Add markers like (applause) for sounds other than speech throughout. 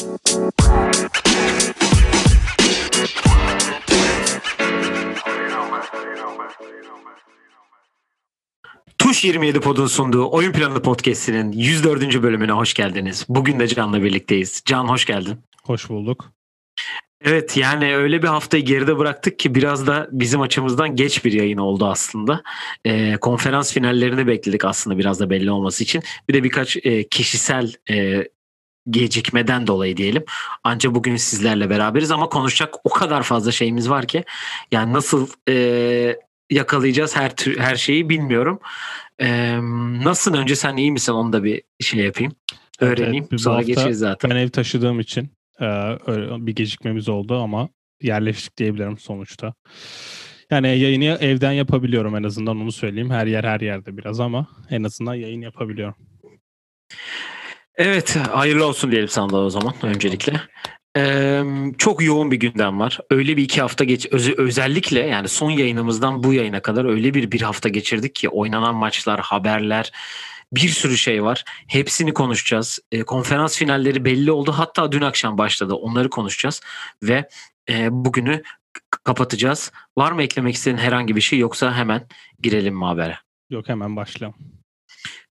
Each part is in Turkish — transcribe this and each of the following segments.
Tuş 27 Pod'un sunduğu Oyun Planı Podcast'inin 104. bölümüne hoş geldiniz. Bugün de Can'la birlikteyiz. Can hoş geldin. Hoş bulduk. Evet yani öyle bir haftayı geride bıraktık ki biraz da bizim açımızdan geç bir yayın oldu aslında. Ee, konferans finallerini bekledik aslında biraz da belli olması için. Bir de birkaç e, kişisel e, gecikmeden dolayı diyelim. Ancak bugün sizlerle beraberiz ama konuşacak o kadar fazla şeyimiz var ki yani nasıl e, yakalayacağız her tür, her şeyi bilmiyorum. Ee, nasılsın önce sen iyi misin onu da bir şey yapayım. Öğreneyim. Evet, Sonra geçeriz zaten. Ben ev taşıdığım için e, bir gecikmemiz oldu ama yerleştik diyebilirim sonuçta. Yani yayını evden yapabiliyorum en azından onu söyleyeyim. Her yer her yerde biraz ama en azından yayın yapabiliyorum. Evet hayırlı olsun diyelim sana da o zaman öncelikle. Ee, çok yoğun bir gündem var. Öyle bir iki hafta geç öz- özellikle yani son yayınımızdan bu yayına kadar öyle bir bir hafta geçirdik ki oynanan maçlar, haberler, bir sürü şey var. Hepsini konuşacağız. E, konferans finalleri belli oldu. Hatta dün akşam başladı. Onları konuşacağız ve e, bugünü kapatacağız. Var mı eklemek istediğin herhangi bir şey yoksa hemen girelim mi habere? Yok hemen başlayalım.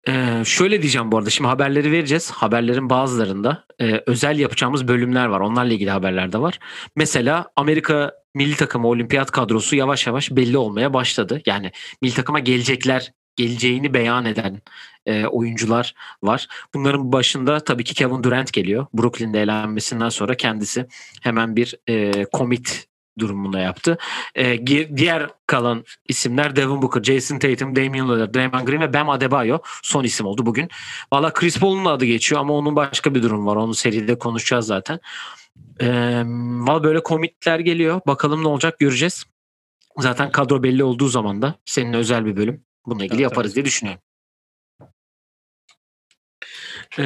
Ee, şöyle diyeceğim bu arada şimdi haberleri vereceğiz. Haberlerin bazılarında e, özel yapacağımız bölümler var. Onlarla ilgili haberler de var. Mesela Amerika milli takımı olimpiyat kadrosu yavaş yavaş belli olmaya başladı. Yani milli takıma gelecekler geleceğini beyan eden e, oyuncular var. Bunların başında tabii ki Kevin Durant geliyor. Brooklyn'de elenmesinden sonra kendisi hemen bir e, commit durumunda yaptı. E, diğer kalan isimler Devin Booker, Jason Tatum, Damian Lillard, Draymond Green ve Bam Adebayo son isim oldu bugün. Valla Chris Paul'un adı geçiyor ama onun başka bir durum var. Onu seride konuşacağız zaten. E, Valla böyle komitler geliyor. Bakalım ne olacak göreceğiz. Zaten kadro belli olduğu zaman da senin özel bir bölüm bununla ilgili Evet, yaparız diye düşünüyorum. E,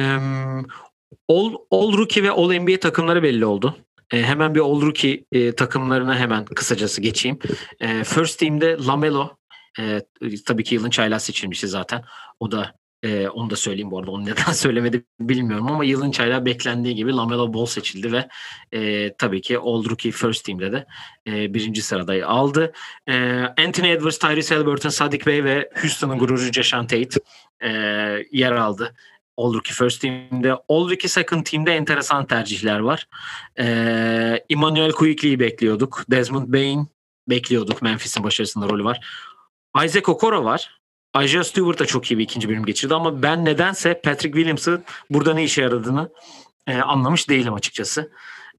all, all Rookie ve All NBA takımları belli oldu. E, hemen bir Rookie e, takımlarına hemen kısacası geçeyim. E, First Team'de Lamelo e, tabii ki yılın çaylağı seçilmişti zaten. O da e, onu da söyleyeyim bu arada. Onu neden (laughs) söylemedi bilmiyorum ama yılın çaylağı beklendiği gibi Lamelo Ball seçildi ve e, tabii ki All Rookie First Team'de de e, birinci sırada aldı. E, Anthony Edwards, Tyrese Halliburton, Sadik Bey ve Houston'ın gururu Jason Tate e, yer aldı. All Rookie First Team'de. All Rookie Second Team'de enteresan tercihler var. Ee, Emmanuel Quickly'yi bekliyorduk. Desmond Bain bekliyorduk. Memphis'in başarısında rolü var. Isaac Okoro var. Isaiah Stewart da çok iyi bir ikinci bölüm geçirdi ama ben nedense Patrick Williams'ın burada ne işe yaradığını e, anlamış değilim açıkçası.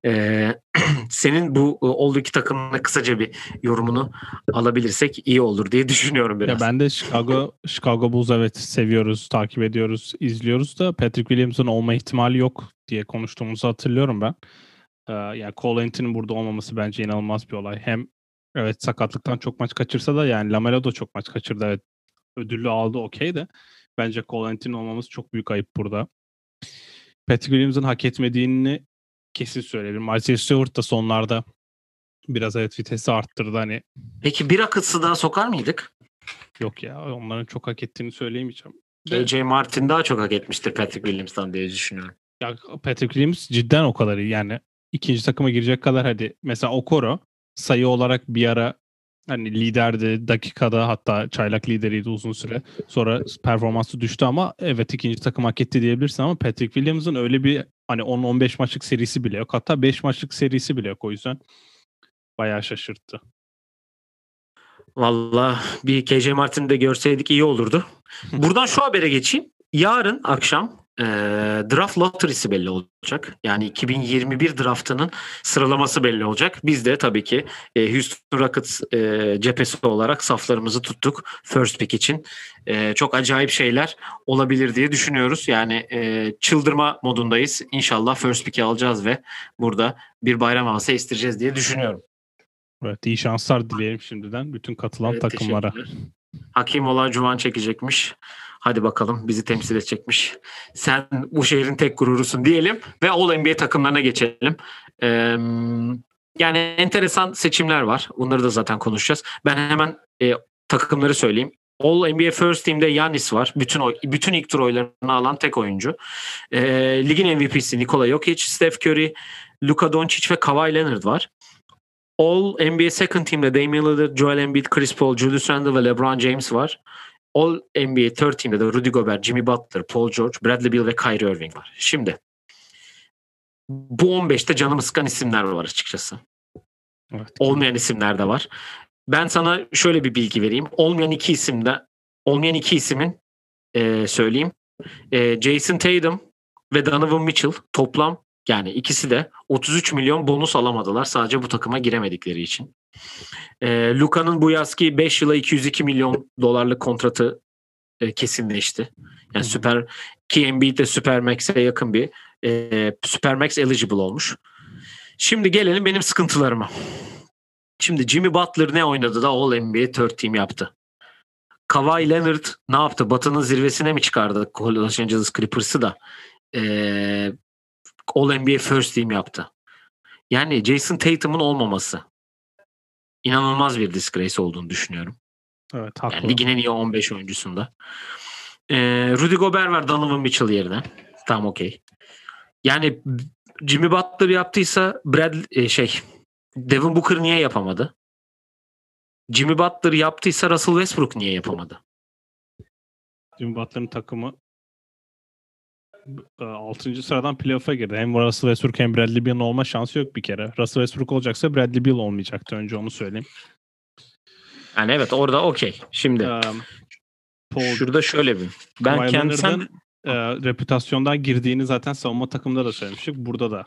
E, (clears throat) senin bu e, All Rookie takımına kısaca bir yorumunu alabilirsek iyi olur diye (laughs) düşünüyorum biraz. Ya ben de Chicago Chicago Bulls evet seviyoruz, takip ediyoruz, izliyoruz da Patrick Williams'ın olma ihtimali yok diye konuştuğumuzu hatırlıyorum ben. Ee, yani Cole Anthony'nin burada olmaması bence inanılmaz bir olay. Hem evet sakatlıktan çok maç kaçırsa da yani Lamelo da çok maç kaçırdı. Evet ödüllü aldı okey de bence Cole Anthony'nin olmaması çok büyük ayıp burada. Patrick Williams'ın hak etmediğini kesin söyleyebilirim. Isaiah Stewart da sonlarda biraz evet vitesi arttırdı hani Peki bir akıtsı daha sokar mıydık? yok ya onların çok hak ettiğini söyleyemeyeceğim. KJ Martin daha çok hak etmiştir Patrick Williams'tan diye düşünüyorum. Ya Patrick Williams cidden o kadar iyi. Yani ikinci takıma girecek kadar hadi mesela Okoro sayı olarak bir ara hani liderdi dakikada hatta çaylak lideriydi uzun süre. Sonra performansı düştü ama evet ikinci takım hak etti diyebilirsin ama Patrick Williams'ın öyle bir hani 10-15 maçlık serisi bile yok. Hatta 5 maçlık serisi bile yok o yüzden bayağı şaşırttı. Valla bir KJ Martin'i de görseydik iyi olurdu. (laughs) Buradan şu habere geçeyim. Yarın akşam e, draft lottery'si belli olacak. Yani 2021 draftının sıralaması belli olacak. Biz de tabii ki e, Houston Rockets e, cephesi olarak saflarımızı tuttuk first pick için. E, çok acayip şeyler olabilir diye düşünüyoruz. Yani e, çıldırma modundayız. İnşallah first pick'i alacağız ve burada bir bayram havası estireceğiz diye düşünüyorum. Evet iyi şanslar dileyelim şimdiden bütün katılan Evet, takımlara. Hakim olan Cuvan çekecekmiş. Hadi bakalım bizi temsil edecekmiş. Sen bu şehrin tek gururusun diyelim ve All NBA takımlarına geçelim. Ee, yani enteresan seçimler var. Bunları da zaten konuşacağız. Ben hemen e, takımları söyleyeyim. All NBA First Team'de Yanis var. Bütün oy, bütün ilk tur oylarını alan tek oyuncu. E, ligin MVP'si Nikola Jokic, Steph Curry, Luka Doncic ve Kawhi Leonard var. All NBA Second Team'de Damian Lillard, Joel Embiid, Chris Paul, Julius Randle ve LeBron James var. All NBA Third Team'de de Rudy Gobert, Jimmy Butler, Paul George, Bradley Beal ve Kyrie Irving var. Şimdi bu 15'te canımı sıkan isimler var açıkçası. Evet. Olmayan isimler de var. Ben sana şöyle bir bilgi vereyim. Olmayan iki isimde olmayan iki isimin e, söyleyeyim. E, Jason Tatum ve Donovan Mitchell toplam yani ikisi de 33 milyon bonus alamadılar sadece bu takıma giremedikleri için. E, Luka'nın bu yazki 5 yıla 202 milyon dolarlık kontratı e, kesinleşti. Yani süper ki Embiid de Supermax'e yakın bir e, Supermax eligible olmuş. Şimdi gelelim benim sıkıntılarıma. Şimdi Jimmy Butler ne oynadı da All NBA Third Team yaptı? Kawhi Leonard ne yaptı? Batı'nın zirvesine mi çıkardı Los Angeles Clippers'ı da? Ee, All NBA First Team yaptı. Yani Jason Tatum'un olmaması inanılmaz bir disgrace olduğunu düşünüyorum. Evet haklı. Yani ligin en iyi 15 oyuncusunda. Ee, Rudy Gobert var Donovan Mitchell yerine. Tamam okey. Yani Jimmy Butler yaptıysa Brad e, şey Devin Booker niye yapamadı? Jimmy Butler yaptıysa Russell Westbrook niye yapamadı? Jimmy Butler'ın takımı 6. sıradan playoff'a girdi. Hem Russell Westbrook hem Bradley Beal'ın olma şansı yok bir kere. Russell Westbrook olacaksa Bradley Beal olmayacaktı önce onu söyleyeyim. Yani evet orada okey. Şimdi Ee, Paul şurada şöyle bir. Ben Kawhi kendim Leonard'ın, e, reputasyondan girdiğini zaten savunma takımında da söylemiştik. Burada da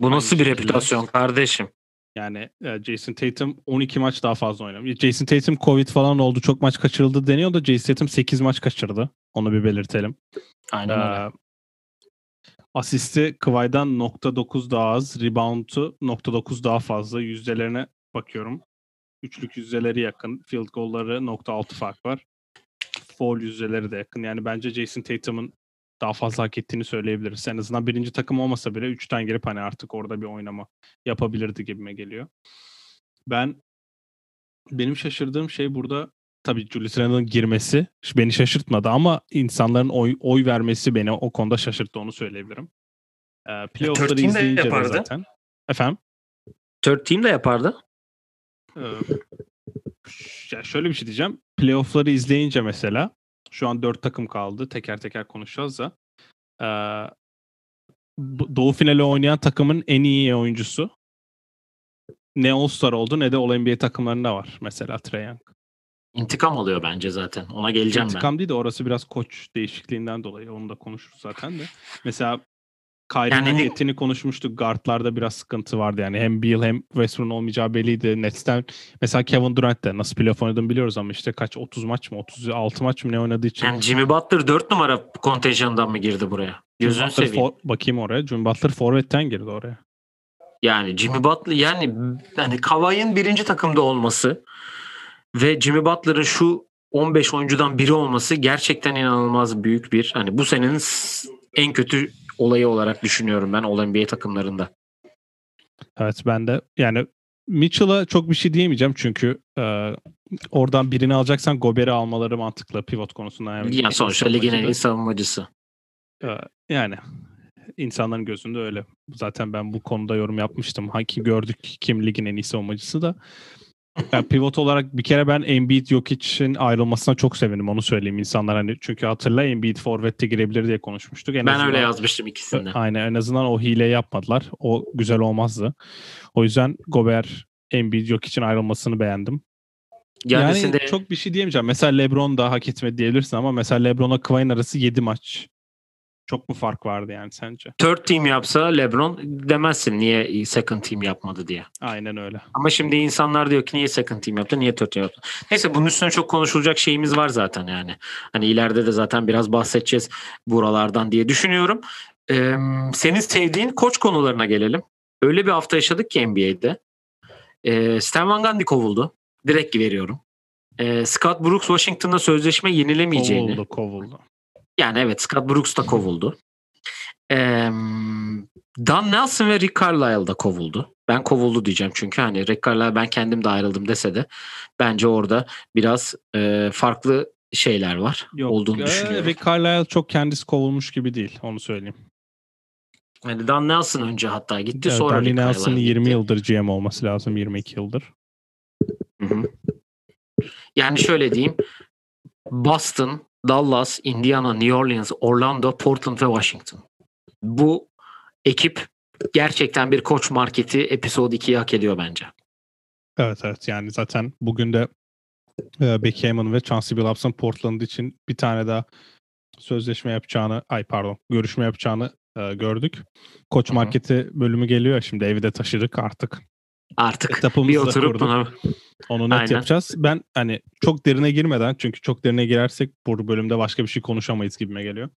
bu nasıl bir reputasyon kardeşim? yani e, Jason Tatum 12 maç daha fazla oynamış. Jason Tatum Covid falan oldu. Çok maç kaçırıldı deniyor da Jason Tatum 8 maç kaçırdı. Onu bir belirtelim. Aynen öyle. Ee, asisti Kıvay'dan .9 daha az. Rebound'u .9 daha fazla. Yüzdelerine bakıyorum. Üçlük yüzdeleri yakın. Field goal'ları .6 fark var. Foul yüzdeleri de yakın. Yani bence Jason Tatum'un daha fazla hak ettiğini söyleyebiliriz. En azından birinci takım olmasa bile üçten girip hani artık orada bir oynama yapabilirdi gibime geliyor. Ben benim şaşırdığım şey burada tabii Julius Randle'ın girmesi beni şaşırtmadı ama insanların oy oy vermesi beni o konuda şaşırttı onu söyleyebilirim. Ee, playoff'ları de izleyince de yapardı. zaten. Efendim? Third team de yapardı. Ee, ya şöyle bir şey diyeceğim. Playoff'ları izleyince mesela şu an dört takım kaldı. Teker teker konuşacağız da. Ee, Doğu finali oynayan takımın en iyi oyuncusu ne All-Star oldu ne de All-NBA takımlarında var. Mesela Trae Young. İntikam alıyor bence zaten. Ona geleceğim ben. İntikam değil de orası biraz koç değişikliğinden dolayı. Onu da konuşuruz zaten de. Mesela Kyrie'nin Yani ne- ettiğini konuşmuştuk. Guardlarda biraz sıkıntı vardı yani. Hem Beal hem Westbrook'un olmayacağı belliydi. Nets'ten mesela Kevin Durant de nasıl playoff oynadığını biliyoruz ama işte kaç 30 maç mı 36 maç mı ne oynadığı için. Yani Jimmy Butler 4 numara kontenjanından mı girdi buraya? Butler seveyim. for- bakayım oraya. Jimmy Butler forvetten girdi oraya. Yani Jimmy Butler yani yani Kawhi'nin birinci takımda olması ve Jimmy Butler'ın şu 15 oyuncudan biri olması gerçekten inanılmaz büyük bir hani bu senenin en kötü olayı olarak düşünüyorum ben All NBA takımlarında. Evet ben de yani Mitchell'a çok bir şey diyemeyeceğim çünkü e, oradan birini alacaksan Gober'i almaları mantıklı pivot konusunda. Yani, Yani sonuçta ligin en iyi savunmacısı. Ee, Yani insanların gözünde öyle. Zaten ben bu konuda yorum yapmıştım. Hangi gördük kim ligin en iyi savunmacısı da. Yani pivot olarak bir kere ben Embiid Jokic'in ayrılmasına çok sevindim onu söyleyeyim insanlar hani çünkü hatırla Embiid forvette girebilir diye konuşmuştuk. En Ben azından- öyle yazmıştım ikisinde. Aynen en azından o hile yapmadılar. O güzel olmazdı. O yüzden Gobert Embiid Jokic'in ayrılmasını beğendim. Yani Kendisinde çok bir şey diyemeyeceğim. Mesela LeBron da hak etmedi diyebilirsin ama mesela LeBron'la Kawhi'nin arası 7 maç. Çok mu fark vardı yani sence? third team yapsa LeBron demezsin niye second team yapmadı diye. Aynen öyle. Ama şimdi insanlar diyor ki niye second team yaptı, niye third team yaptı. Neyse bunun üstüne çok konuşulacak şeyimiz var zaten yani. Hani ileride de zaten biraz bahsedeceğiz buralardan diye düşünüyorum. Ee, senin sevdiğin koç konularına gelelim. Öyle bir hafta yaşadık ki NBA'de. Ee, Stan Van Gundy kovuldu. Direkt veriyorum. Ee, Scott Brooks Washington'da sözleşme yenilemeyeceğini. Kovuldu kovuldu. Yani evet Scott Brooks da kovuldu. Ee, Don Nelson ve Rick Carlisle da kovuldu. Ben kovuldu diyeceğim çünkü hani Rick Carlisle ben kendim de ayrıldım dese de bence orada biraz e, farklı şeyler var Yok, olduğunu e, düşünüyorum. Rick Carlisle çok kendisi kovulmuş gibi değil. Onu söyleyeyim. Yani Dan Nelson önce hatta gitti Evet, sonra Danny Rick Nelson'ın Carlisle 20 gitti. yıldır GM olması lazım. 22 yıldır. Hı hı. Yani şöyle diyeyim. Boston, Dallas, Indiana, New Orleans, Orlando, Portland ve Washington. Bu ekip gerçekten bir koç marketi episode 2'yi hak ediyor bence. Evet evet yani zaten bugün de e, Becky Hammon ve Chauncey Billups'ın Portland için bir tane daha sözleşme yapacağını, ay pardon görüşme yapacağını e, gördük. Koç marketi bölümü geliyor şimdi evi de taşıdık artık. Artık Etapımızı bir oturup buna Onu net Aynen. yapacağız. Ben hani çok derine girmeden çünkü çok derine girersek bu bölümde başka bir şey konuşamayız gibime geliyor.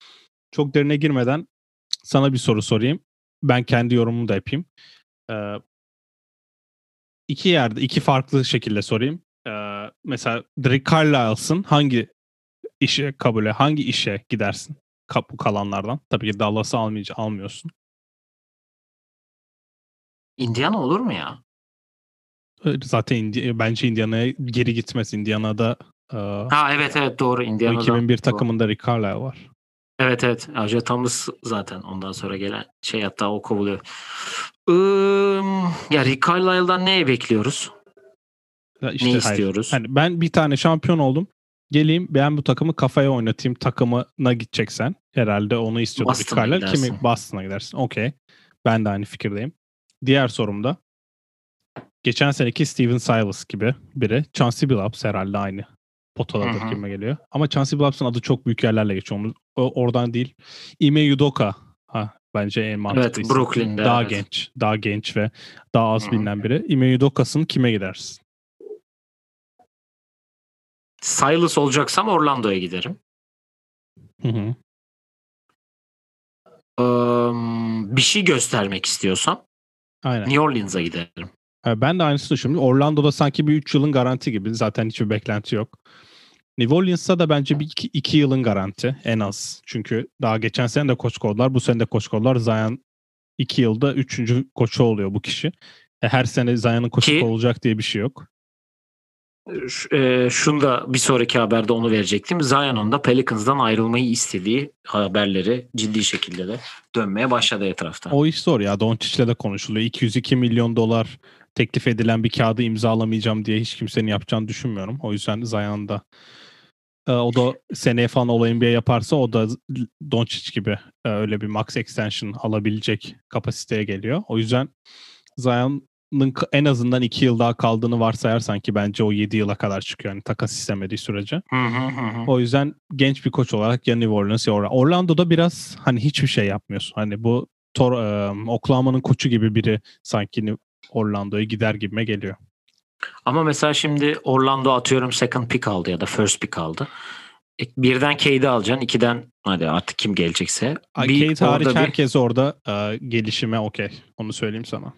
Çok derine girmeden sana bir soru sorayım. Ben kendi yorumumu da yapayım. Ee, iki yerde, iki farklı şekilde sorayım. Ee, mesela Rick Carlisle'sın hangi işe kabule, hangi işe gidersin? Kap- Bu kalanlardan. Tabii ki Dallas'ı almayınca almıyorsun. Indiana olur mu ya? Zaten Indi- bence Indiana'ya geri gitmez. Indiana'da e, Ha evet evet doğru Indiana'da. 2001 Doğru. takımında Rick Carlisle var. Evet evet. Aja Thomas zaten ondan sonra gelen şey hatta o kovuluyor. Im, ya Rick Carlisle'dan ne bekliyoruz? Ya işte ne hayır. istiyoruz? Hani ben bir tane şampiyon oldum. Geleyim ben bu takımı kafaya oynatayım takımına gideceksen. Herhalde onu istiyordu Rick Boston'a Carlisle. Kimi. Boston'a gidersin. Okey. Ben de aynı fikirdeyim. Diğer sorumda geçen seneki Steven Silas gibi biri. Chauncey Billups herhalde aynı hı. kime geliyor. Ama Chauncey Billups'ın adı çok büyük yerlerle geçiyor. Onu, o- oradan değil. Ime Udoka ha, bence en mantıklı Evet. Brooklyn'de, Daha evet. genç. Daha genç ve daha az Hı hı. bilinen biri. Ime Udoka'sın kime gidersin? Silas olacaksam Orlando'ya giderim. Hı hı. Im, bir şey göstermek istiyorsam Aynen. New Orleans'a giderim. Ha, Ben de aynısını düşünüyorum. Orlando'da sanki bir 3 yılın garanti gibi. Zaten hiçbir beklenti yok. New Orleans'ta da bence bir 2 yılın garanti en az. Çünkü daha geçen sene de koç kovdular. Bu sene de koç kovdular. Zion 2 yılda 3. koçu oluyor bu kişi. E, Her sene Zion'ın koçu kovulacak diye bir şey yok. E, şunu da bir sonraki haberde onu verecektim. Zion'un da Pelicans'dan ayrılmayı istediği haberleri ciddi şekilde de dönmeye başladı etrafta. O iş zor ya. Doncic'le de konuşuluyor. 202 milyon dolar teklif edilen bir kağıdı imzalamayacağım diye hiç kimsenin yapacağını düşünmüyorum. O yüzden Zion'da e, o da seneye falan All NBA yaparsa o da Doncic gibi e, öyle bir max extension alabilecek kapasiteye geliyor. O yüzden Zion'ın en azından 2 yıl daha kaldığını varsayarsan ki bence o 7 yıla kadar çıkıyor yani takas istemediği sürece. O yüzden genç bir koç olarak ya New Orleans ya Orlando. Orlando'da biraz hani hiçbir şey yapmıyorsun. Hani bu Tor, e, Oklahoma'nın koçu gibi biri sanki Orlando'ya gider gibime geliyor. Ama mesela şimdi Orlando atıyorum second pick aldı ya da first pick aldı. E, Birden Cade'i alacaksın. ikiden hadi artık kim gelecekse. Bir Kate hariç orada bir- herkes orada e, gelişime okey. Onu söyleyeyim sana.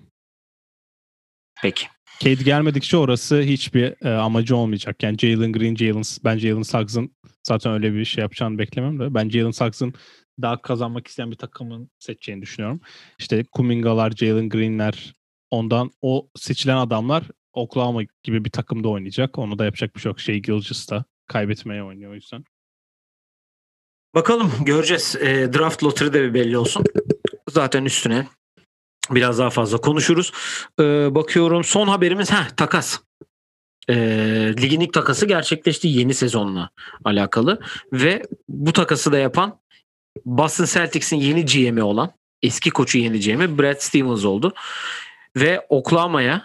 Peki. Kate gelmedikçe orası hiçbir e, amacı olmayacak. Yani Jalen Green, Jalen, ben Jalen Suggs'ın zaten öyle bir şey yapacağını beklemem de ben Jalen Suggs'ın daha kazanmak isteyen bir takımın seçeceğini düşünüyorum. İşte Kuminga'lar, Jalen Green'ler ondan o seçilen adamlar Oklahoma gibi bir takımda oynayacak. Onu da yapacak bir şey yok. Şey Gilgis da kaybetmeye oynuyor o yüzden. Bakalım göreceğiz. E, draft lottery de bir belli olsun. Zaten üstüne biraz daha fazla konuşuruz. E, bakıyorum son haberimiz ha takas. E, ligin ilk takası gerçekleşti yeni sezonla alakalı ve bu takası da yapan Boston Celtics'in yeni GM'i olan eski koçu yeni GM'i Brad Stevens oldu. Ve Oklahoma'ya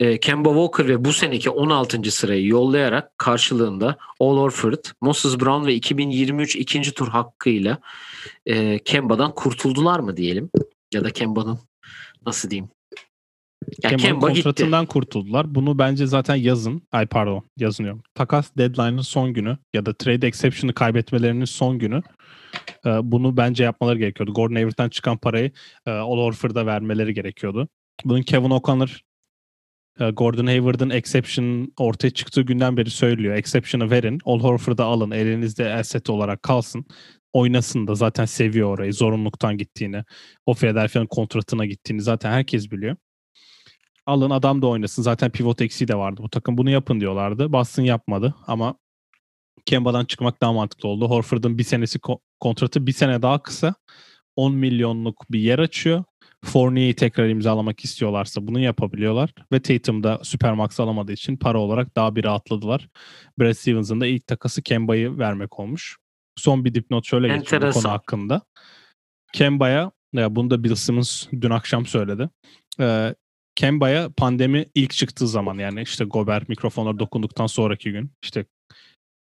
e, Kemba Walker ve bu seneki 16. sırayı yollayarak karşılığında Al Horford, Moses Brown ve 2023 ikinci tur hakkıyla e, Kemba'dan kurtuldular mı diyelim? Ya da Kemba'nın nasıl diyeyim? Ya Kemba'nın Kemba gitti. kontratından kurtuldular. Bunu bence zaten yazın. Ay pardon yazmıyorum. Takas deadline'ın son günü ya da trade exception'ı kaybetmelerinin son günü. e, bunu bence yapmaları gerekiyordu. Gordon Hayward'dan çıkan parayı e, Al Horford'a vermeleri gerekiyordu. Bunun Kevin O'Connor e, Gordon Hayward'ın exception ortaya çıktığı günden beri söylüyor. Exception'ı verin. Al Horford'ı alın. Elinizde asset olarak kalsın. Oynasın da zaten seviyor orayı. Zorunluluktan gittiğini. O Philadelphia'nın kontratına gittiğini zaten herkes biliyor. Alın adam da oynasın. Zaten pivot eksiği de vardı bu takım. Bunu yapın diyorlardı. Boston yapmadı ama Kemba'dan çıkmak daha mantıklı oldu. Horford'un bir senesi ko- kontratı bir sene daha kısa. 10 milyonluk bir yer açıyor. Fournier'i tekrar imzalamak istiyorlarsa bunu yapabiliyorlar. Ve Tatum da Supermax alamadığı için para olarak daha bir rahatladılar. Brad Stevens'ın da ilk takası Kemba'yı vermek olmuş. Son bir dipnot şöyle geçiyor bu konu hakkında. Kemba'ya, ya bunu da Bill Simmons dün akşam söyledi. Ee, Kemba'ya pandemi ilk çıktığı zaman yani işte Gober mikrofonlara dokunduktan sonraki gün işte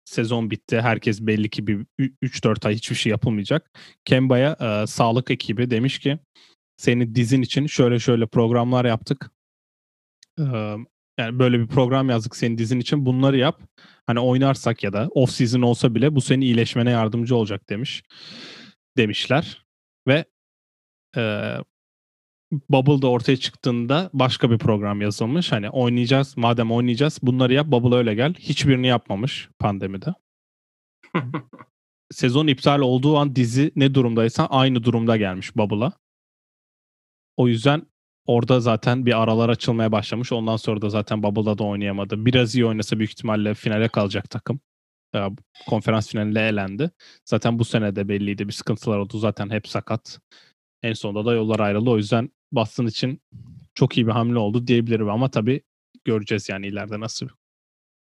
sezon bitti. Herkes belli ki bir 3-4 ay hiçbir şey yapılmayacak. Kemba'ya e, sağlık ekibi demiş ki seni dizin için şöyle şöyle programlar yaptık. Ee, yani böyle bir program yazdık senin dizin için. Bunları yap. Hani oynarsak ya da off season olsa bile bu senin iyileşmene yardımcı olacak demiş. Demişler. Ve e, Bubble da ortaya çıktığında başka bir program yazılmış. Hani oynayacağız, madem oynayacağız bunları yap, Bubble öyle gel. Hiçbirini yapmamış pandemide. (laughs) Sezon iptal olduğu an dizi ne durumdaysa aynı durumda gelmiş Bubble'a. O yüzden orada zaten bir aralar açılmaya başlamış. Ondan sonra da zaten Bubble'da da oynayamadı. Biraz iyi oynasa büyük ihtimalle finale kalacak takım. Ee, Konferans finaline elendi. Zaten bu sene de belliydi. Bir sıkıntılar oldu. Zaten hep sakat. En sonunda da yollar ayrıldı. O yüzden Boston için çok iyi bir hamle oldu diyebilirim ama tabii göreceğiz yani ileride nasıl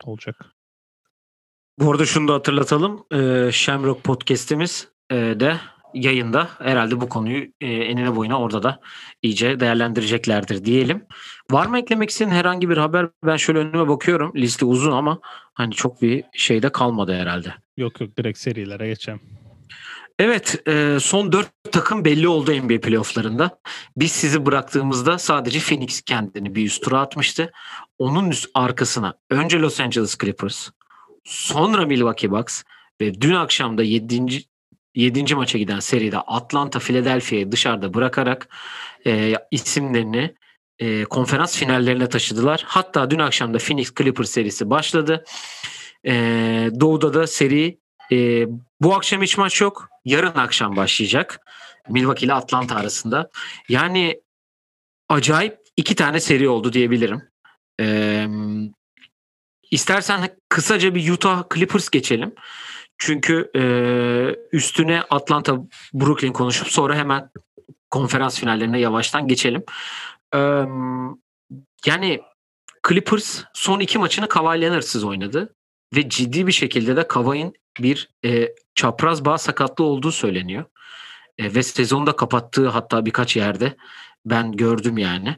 olacak. Bu arada şunu da hatırlatalım. Ee, Shamrock Podcast'imiz e, de yayında. Herhalde bu konuyu e, enine boyuna orada da iyice değerlendireceklerdir diyelim. Var mı eklemek istediğin herhangi bir haber? Ben şöyle önüme bakıyorum. Liste uzun ama hani çok bir şey de kalmadı herhalde. Yok yok direkt serilere geçelim. Evet e, son dört takım belli oldu NBA playofflarında. Biz sizi bıraktığımızda sadece Phoenix kendini bir üst tura atmıştı. Onun üst arkasına önce Los Angeles Clippers, sonra Milwaukee Bucks ve dün akşam da 7. 7. maça giden seride Atlanta Philadelphia'yı dışarıda bırakarak e, isimlerini e, konferans finallerine taşıdılar. Hatta dün akşam da Phoenix Clippers serisi başladı. E, Doğu'da da seri e, bu akşam hiç maç yok. Yarın akşam başlayacak. Milwaukee ile Atlanta arasında. Yani acayip iki tane seri oldu diyebilirim. E, istersen kısaca bir Utah Clippers geçelim. Çünkü e, üstüne Atlanta Brooklyn konuşup sonra hemen konferans finallerine yavaştan geçelim. E, yani Clippers son iki maçını Kawhi Leonard'sız oynadı ve ciddi bir şekilde de Kawhi'nin bir e, çapraz bağ sakatlığı olduğu söyleniyor. E, ve sezonu kapattığı hatta birkaç yerde ben gördüm yani.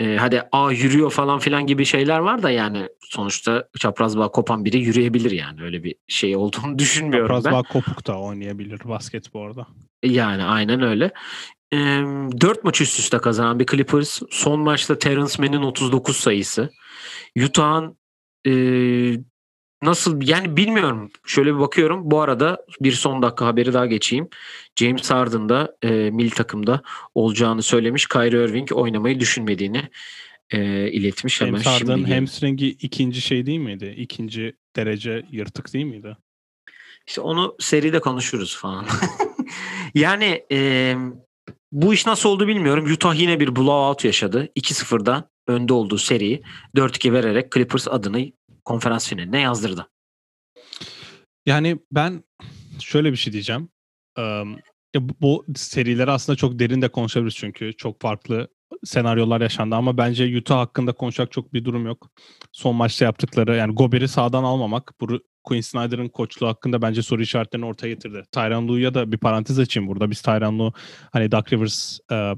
E, hadi a yürüyor falan filan gibi şeyler var da yani sonuçta çapraz bağ kopan biri yürüyebilir yani öyle bir şey olduğunu (laughs) düşünmüyorum çapraz ben. bağ kopuk da oynayabilir basketbolda. Yani aynen öyle. E, 4 maç üst üste kazanan bir Clippers. Son maçta Terence Mann'in 39 sayısı. Utah'ın e, nasıl yani bilmiyorum. Şöyle bir bakıyorum. Bu arada bir son dakika haberi daha geçeyim. James Harden da e, milli takımda olacağını söylemiş. Kyrie Irving oynamayı düşünmediğini e, iletmiş. James Hemen Harden şimdi hamstringi ikinci şey değil miydi? İkinci derece yırtık değil miydi? İşte onu seride konuşuruz falan. (laughs) yani e, bu iş nasıl oldu bilmiyorum. Utah yine bir blowout yaşadı. 2-0'dan önde olduğu seriyi 4-2 vererek Clippers adını konferans finaline yazdırdı. Yani ben şöyle bir şey diyeceğim. Ee, bu serileri aslında çok derin de konuşabiliriz çünkü çok farklı senaryolar yaşandı ama bence Utah hakkında konuşacak çok bir durum yok. Son maçta yaptıkları yani Gober'i sağdan almamak bu Quinn Snyder'ın koçluğu hakkında bence soru işaretlerini ortaya getirdi. Tyron Lue'ya da bir parantez açayım burada. Biz Tyron Lue hani Doug Rivers e,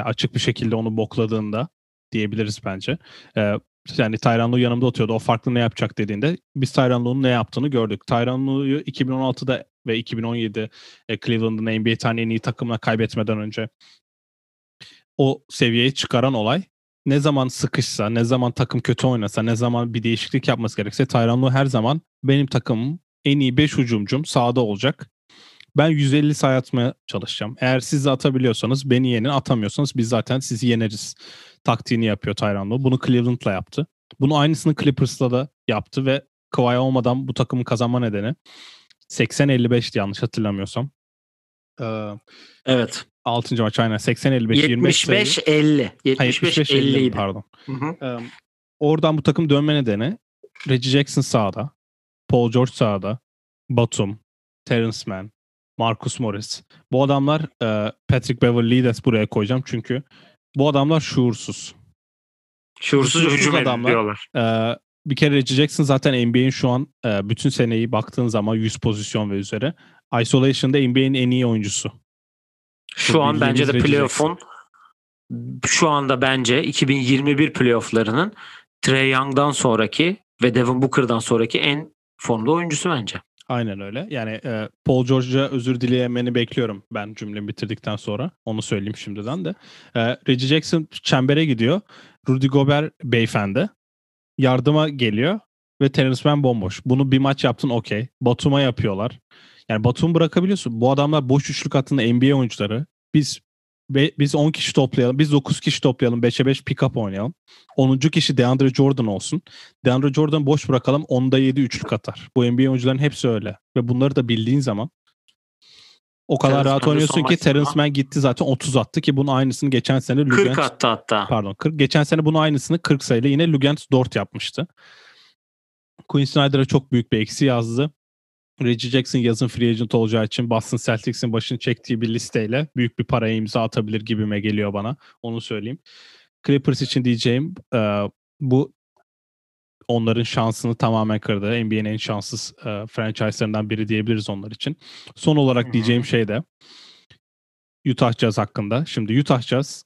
açık bir şekilde onu bokladığında diyebiliriz bence. E, yani Tyron yanımda oturuyordu. O farklı ne yapacak dediğinde biz Tyron ne yaptığını gördük. Tyron Lue'yu 2016'da ve 2017 e, Cleveland'ın NBA tane en iyi takımına kaybetmeden önce o seviyeye çıkaran olay ne zaman sıkışsa, ne zaman takım kötü oynasa, ne zaman bir değişiklik yapması gerekse Tyron her zaman benim takımım en iyi 5 hücumcum sahada olacak. Ben 150 sayı atmaya çalışacağım. Eğer siz atabiliyorsanız beni yenin, atamıyorsanız biz zaten sizi yeneriz taktiğini yapıyor Tyron Lue. Bunu Cleveland'la yaptı. Bunu aynısını Clippers'la da yaptı ve Kawhi olmadan bu takımın kazanma nedeni 80-55'ti yanlış hatırlamıyorsam. Ee, evet. 6. maç aynen 80-55 25 sayı. 75-50. Hayır, 75-50 idi. pardon. Hı hı. Ee, oradan bu takım dönme nedeni Reggie Jackson sağda, Paul George sağda, Batum, Terence Mann, Marcus Morris. Bu adamlar e, Patrick Beverly'yi de buraya koyacağım çünkü bu adamlar şuursuz. Şuursuz Şuursuz hücum adamlar. ediyorlar. Ee, bir kere Reggie zaten NBA'in şu an e, bütün seneyi baktığın zaman 100 pozisyon ve üzeri. Isolation'da NBA'in en iyi oyuncusu. Şu an bence de playoff'un şu anda bence 2021 playoff'larının Trey Young'dan sonraki ve Devin Booker'dan sonraki en formda oyuncusu bence. Aynen öyle. Yani e, Paul George'a özür dileyemeni bekliyorum ben cümlemi bitirdikten sonra. Onu söyleyeyim şimdiden de. E, Reggie Jackson çembere gidiyor. Rudy Gobert beyefendi. Yardıma geliyor ve Terence Mann bomboş. Bunu bir maç yaptın okey. Batum'a yapıyorlar. Yani Batum bırakabiliyorsun. Bu adamlar boş üçlük hattında NBA oyuncuları. Biz be- biz 10 kişi toplayalım. Biz 9 kişi toplayalım. 5'e 5 pick-up oynayalım. 10. kişi DeAndre Jordan olsun. DeAndre Jordan boş bırakalım 10'da 7 üçlük atar. Bu NBA oyuncuların hepsi öyle. Ve bunları da bildiğin zaman o kadar Terence rahat oynuyorsun ki Terence Mann gitti zaten 30 attı ki bunun aynısını geçen sene 40 Lugans attı hatta. pardon 40 geçen sene bunun aynısını 40 sayıyla yine Lugans Dort yapmıştı. Quinn Snyder'a çok büyük bir eksi yazdı. Reggie Jackson yazın free agent olacağı için Boston Celtics'in başını çektiği bir listeyle büyük bir paraya imza atabilir gibime geliyor bana. Onu söyleyeyim. Clippers için diyeceğim e, bu onların şansını tamamen kırdı. NBA'nin en şanssız e, franchise'larından biri diyebiliriz onlar için. Son olarak diyeceğim şey de Utah Jazz hakkında. Şimdi Utah Jazz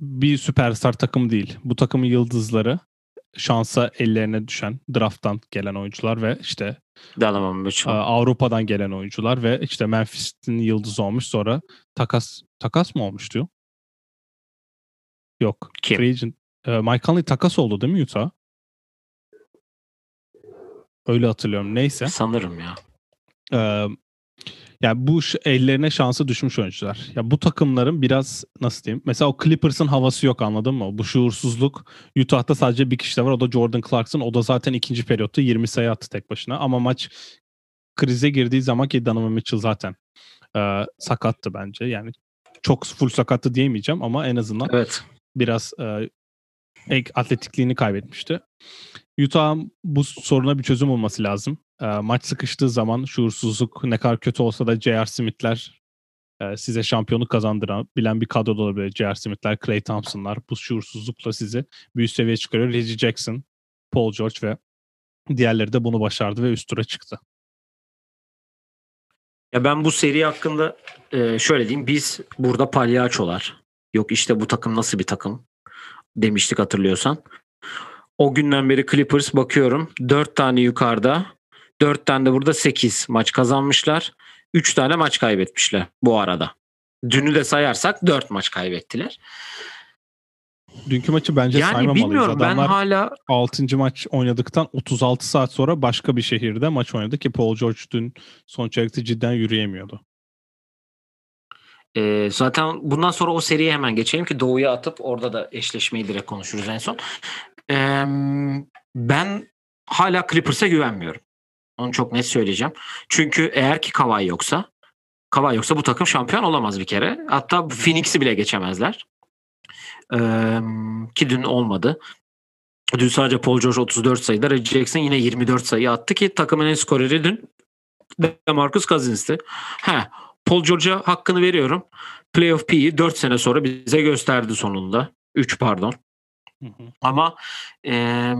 bir süperstar takım değil. Bu takımın yıldızları şansa ellerine düşen drafttan gelen oyuncular ve işte Donovan e. Avrupa'dan gelen oyuncular ve işte Memphis'in yıldızı olmuş sonra takas takas mı olmuştu? Yok. Kim? Free agent. E, Mike Conley takas oldu değil mi Utah? Öyle hatırlıyorum. Neyse. Sanırım ya. Ee, yani bu ellerine şansı düşmüş oyuncular. Ya bu takımların biraz nasıl diyeyim? Mesela o Clippers'ın havası yok anladın mı? Bu şuursuzluk Utah'ta sadece bir kişi de var. O da Jordan Clarkson. O da zaten ikinci periyotta 20 sayı attı tek başına. Ama maç krize girdiği zaman ki Donovan Mitchell zaten e, sakattı bence. Yani çok full sakattı diyemeyeceğim ama en azından Evet. biraz e, atletikliğini kaybetmişti. Utah'ın bu soruna bir çözüm olması lazım. E, maç sıkıştığı zaman şuursuzluk ne kadar kötü olsa da J.R. Smith'ler e, size şampiyonluk kazandırabilen bir kadro da olabilir. J.R. Smith'ler, Clay Thompson'lar bu şuursuzlukla sizi bir üst seviyeye çıkarıyor. Reggie Jackson, Paul George ve diğerleri de bunu başardı ve üst tura çıktı. Ya ben bu seri hakkında e, şöyle diyeyim. Biz burada palyaçolar. Yok işte bu takım nasıl bir takım demiştik hatırlıyorsan. O günden beri Clippers bakıyorum. 4 tane yukarıda. 4 tane de burada 8 maç kazanmışlar. 3 tane maç kaybetmişler bu arada. Dünü de sayarsak 4 maç kaybettiler. Dünkü maçı bence Yani saymamalıyız. bilmiyorum ben Adamlar hala 6. maç oynadıktan 36 saat sonra başka bir şehirde maç oynadı ki Paul George dün son çeyrekte cidden yürüyemiyordu. Ee, zaten bundan sonra o seriye hemen geçelim ki Doğu'ya atıp orada da eşleşmeyi direkt konuşuruz en son. Ee, ben hala Clippers'a güvenmiyorum. Onu çok net söyleyeceğim. Çünkü eğer ki Kawhi yoksa Kawhi yoksa bu takım şampiyon olamaz bir kere. Hatta Phoenix'i bile geçemezler. Ee, ki dün olmadı. Dün sadece Paul George 34 sayıda, Reggie Jackson yine 24 sayı attı ki takımın en skoreri dün DeMarcus Cousins'ti. He, Paul George'a hakkını veriyorum. Playoff P'yi 4 sene sonra bize gösterdi sonunda. 3 pardon. Hı hı. Ama eee,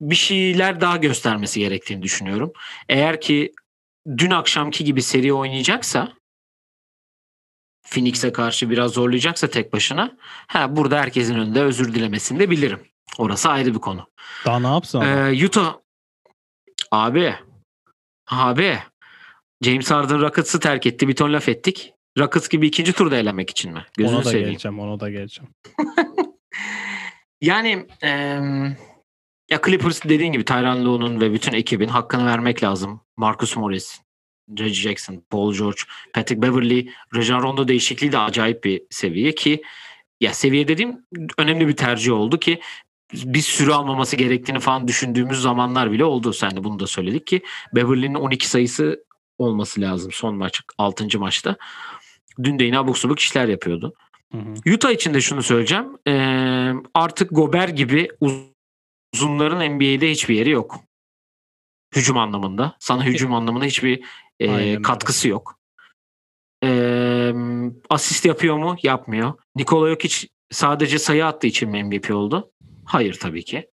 bir şeyler daha göstermesi gerektiğini düşünüyorum. Eğer ki dün akşamki gibi seri oynayacaksa Phoenix'e karşı biraz zorlayacaksa tek başına ha, burada herkesin önünde özür dilemesini de bilirim. Orası ayrı bir konu. Daha ne yapsın? Ee, Utah abi abi James Harden Rockets'ı terk etti. Bir ton laf ettik. Rockets gibi ikinci turda elenmek için mi? Gözünü ona da seveyim. geleceğim, ona da geleceğim. (laughs) Yani em, ya Clippers dediğin gibi Tyronn Lue'nun ve bütün ekibin hakkını vermek lazım. Marcus Morris, Reggie Jackson, Paul George, Patrick Beverly, Rajon Rondo değişikliği de acayip bir seviye ki ya seviye dediğim önemli bir tercih oldu ki bir sürü almaması gerektiğini falan düşündüğümüz zamanlar bile oldu. Sen de bunu da söyledik ki Beverly'nin 12 sayısı olması lazım son maç 6. maçta. Dün de yine abuk subuk işler yapıyordu. Hı hı. Utah için de şunu söyleyeceğim. Ee, artık Gober gibi uzunların NBA'de hiçbir yeri yok. Hücum anlamında. Sana hücum anlamında hiçbir e, Aynen katkısı yok. Ee, asist yapıyor mu? Yapmıyor. Nikola Jokic sadece sayı attığı için mi MVP oldu? Hayır tabii ki.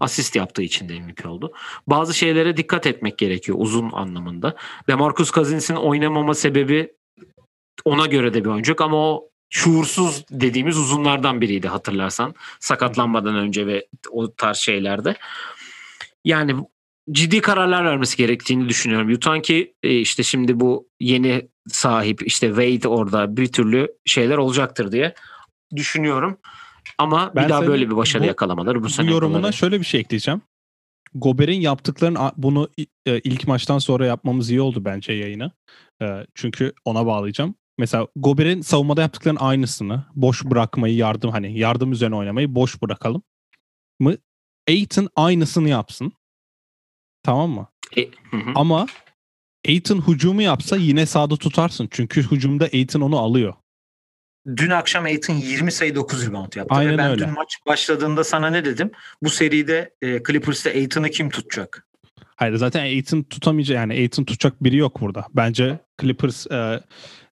Asist yaptığı için de MVP oldu. Bazı şeylere dikkat etmek gerekiyor uzun anlamında. Demarcus Cousins'in oynamama sebebi ona göre de bir oyuncu ama o şuursuz dediğimiz uzunlardan biriydi hatırlarsan. Sakatlanmadan önce ve o tarz şeylerde. Yani ciddi kararlar vermesi gerektiğini düşünüyorum. Yutan ki e, işte şimdi bu yeni sahip işte Wade orada bir türlü şeyler olacaktır diye düşünüyorum. Ama Ben bir daha böyle bir başarı bu- yakalamaları bu, Bu sene yorumuna yapmaları. şöyle bir şey ekleyeceğim. Gober'in yaptıklarını bunu e, ilk maçtan sonra yapmamız iyi oldu bence yayını. E, Çünkü ona bağlayacağım. Mesela Gober'in savunmada yaptıklarının aynısını boş bırakmayı yardım hani yardım üzerine oynamayı boş bırakalım mı? Aiton aynısını yapsın. Tamam mı? E, hı hı. Ama Aiton hücumu yapsa yine sağda tutarsın. Çünkü hücumda Aiton onu alıyor. Dün akşam Aiton 20 sayı 9 rebound yaptı. Aynen Ve ben öyle. dün maç başladığında sana ne dedim? Bu seride e, Clippers'ta Aiton'u kim tutacak? Hayır zaten Aiton tutamayacak yani Aiton tutacak biri yok burada. Bence Clippers e,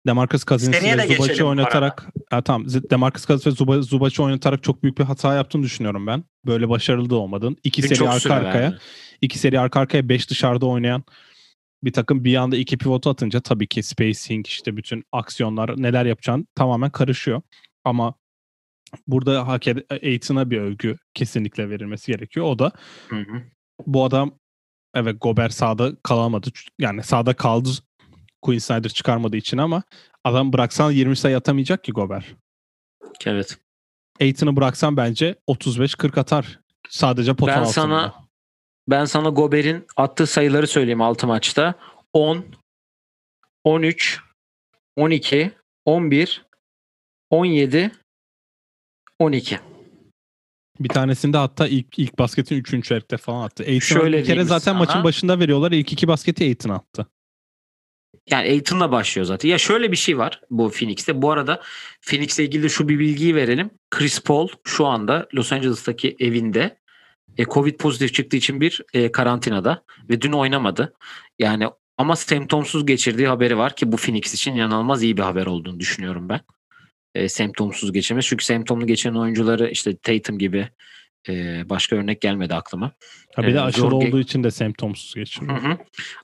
Demarcus Cousins Seneye de ve Zubac'ı oynatarak ha, tamam Demarcus Cousins ve Zuba, Zubac'ı oynatarak çok büyük bir hata yaptığını düşünüyorum ben. Böyle başarılı da olmadın. İki seri arka arkaya. verdi. iki seri arka arkaya 5 dışarıda oynayan bir takım bir anda iki pivotu atınca tabii ki spacing işte bütün aksiyonlar neler yapacağın tamamen karışıyor. Ama burada hak Aiton'a bir övgü kesinlikle verilmesi gerekiyor. O da Hı hı. bu adam evet Gober sağda kalamadı. Yani sağda kaldı Quinn Snyder çıkarmadığı için ama adam bıraksan 20 sayı atamayacak ki Gober. Evet. Aiton'u bıraksan bence 35-40 atar. Sadece pota Ben altında. sana ben sana Gober'in attığı sayıları söyleyeyim 6 maçta. 10 13 12 11 17 12. Bir tanesinde hatta ilk ilk basketin 3. çeyrekte falan attı. Aiton Şöyle bir kere zaten sana. maçın başında veriyorlar. İlk iki basketi Aiton attı. Yani Aiton'la başlıyor zaten. Ya şöyle bir şey var bu Phoenix'te. Bu arada Phoenix'le ilgili de şu bir bilgiyi verelim. Chris Paul şu anda Los Angeles'taki evinde e, Covid pozitif çıktığı için bir e, karantinada ve dün oynamadı. Yani ama semptomsuz geçirdiği haberi var ki bu Phoenix için inanılmaz iyi bir haber olduğunu düşünüyorum ben. E, semptomsuz geçirmesi. Çünkü semptomlu geçiren oyuncuları işte Tatum gibi e, başka örnek gelmedi aklıma. Ha bir de Ee, aşırı zor ge- olduğu için de semptomsuz geçiriyor. Hı hı.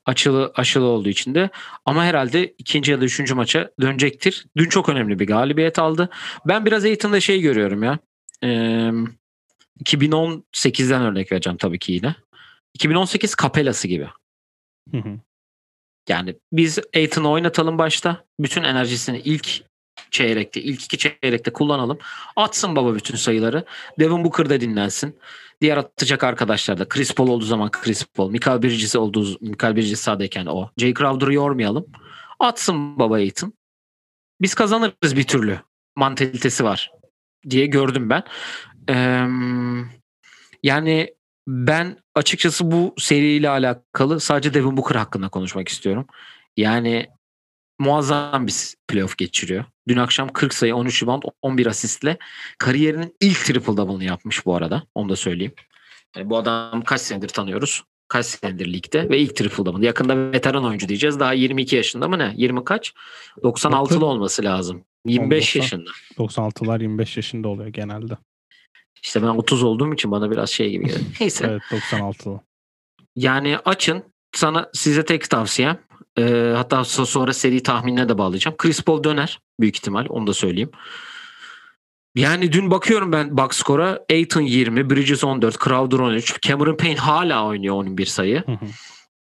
Açılı aşılı olduğu için de ama herhalde ikinci ya da üçüncü maça dönecektir. Dün çok önemli bir galibiyet aldı. Ben biraz Aiton'da şey görüyorum ya. Ee, 2018'den örnek vereceğim tabii ki yine. 2018 kapelası gibi. Hı hı. Yani biz Aiton'u oynatalım başta. Bütün enerjisini ilk çeyrekte, ilk iki çeyrekte kullanalım. Atsın baba bütün sayıları. Devin Booker da dinlensin. Diğer atacak arkadaşlar da. Chris Paul olduğu zaman Chris Paul. Michael Bridges olduğu Michael Bridges sahadayken o. Jay Crowder'ı yormayalım. Atsın baba Aiton. Biz kazanırız bir türlü. Mantalitesi var diye gördüm ben. Eee, yani ben açıkçası bu seriyle alakalı sadece Devin Booker hakkında konuşmak istiyorum. Yani muazzam bir playoff geçiriyor. Dün akşam 40 sayı, 13 rebound, 11 asistle kariyerinin ilk triple double'ını yapmış bu arada. Onu da söyleyeyim. Yani bu adam kaç senedir tanıyoruz? Kaç senedir ligde ve ilk triple double. Yakında veteran oyuncu diyeceğiz. Daha 22 yaşında mı ne? 20 kaç? 96'lı olması lazım. 25 90. yaşında. 96'lar 25 yaşında oluyor genelde. İşte ben 30 olduğum için bana biraz şey gibi geliyor. (laughs) Neyse. Evet 96'lı. Yani açın. Sana size tek tavsiyem. E, hatta so- sonra seri tahminine de bağlayacağım. Chris Paul döner büyük ihtimal. Onu da söyleyeyim. Yani dün bakıyorum ben box score'a. Aiton 20, Bridges 14, Crowder 13. Cameron Payne hala oynuyor 11 sayı. Hı hı.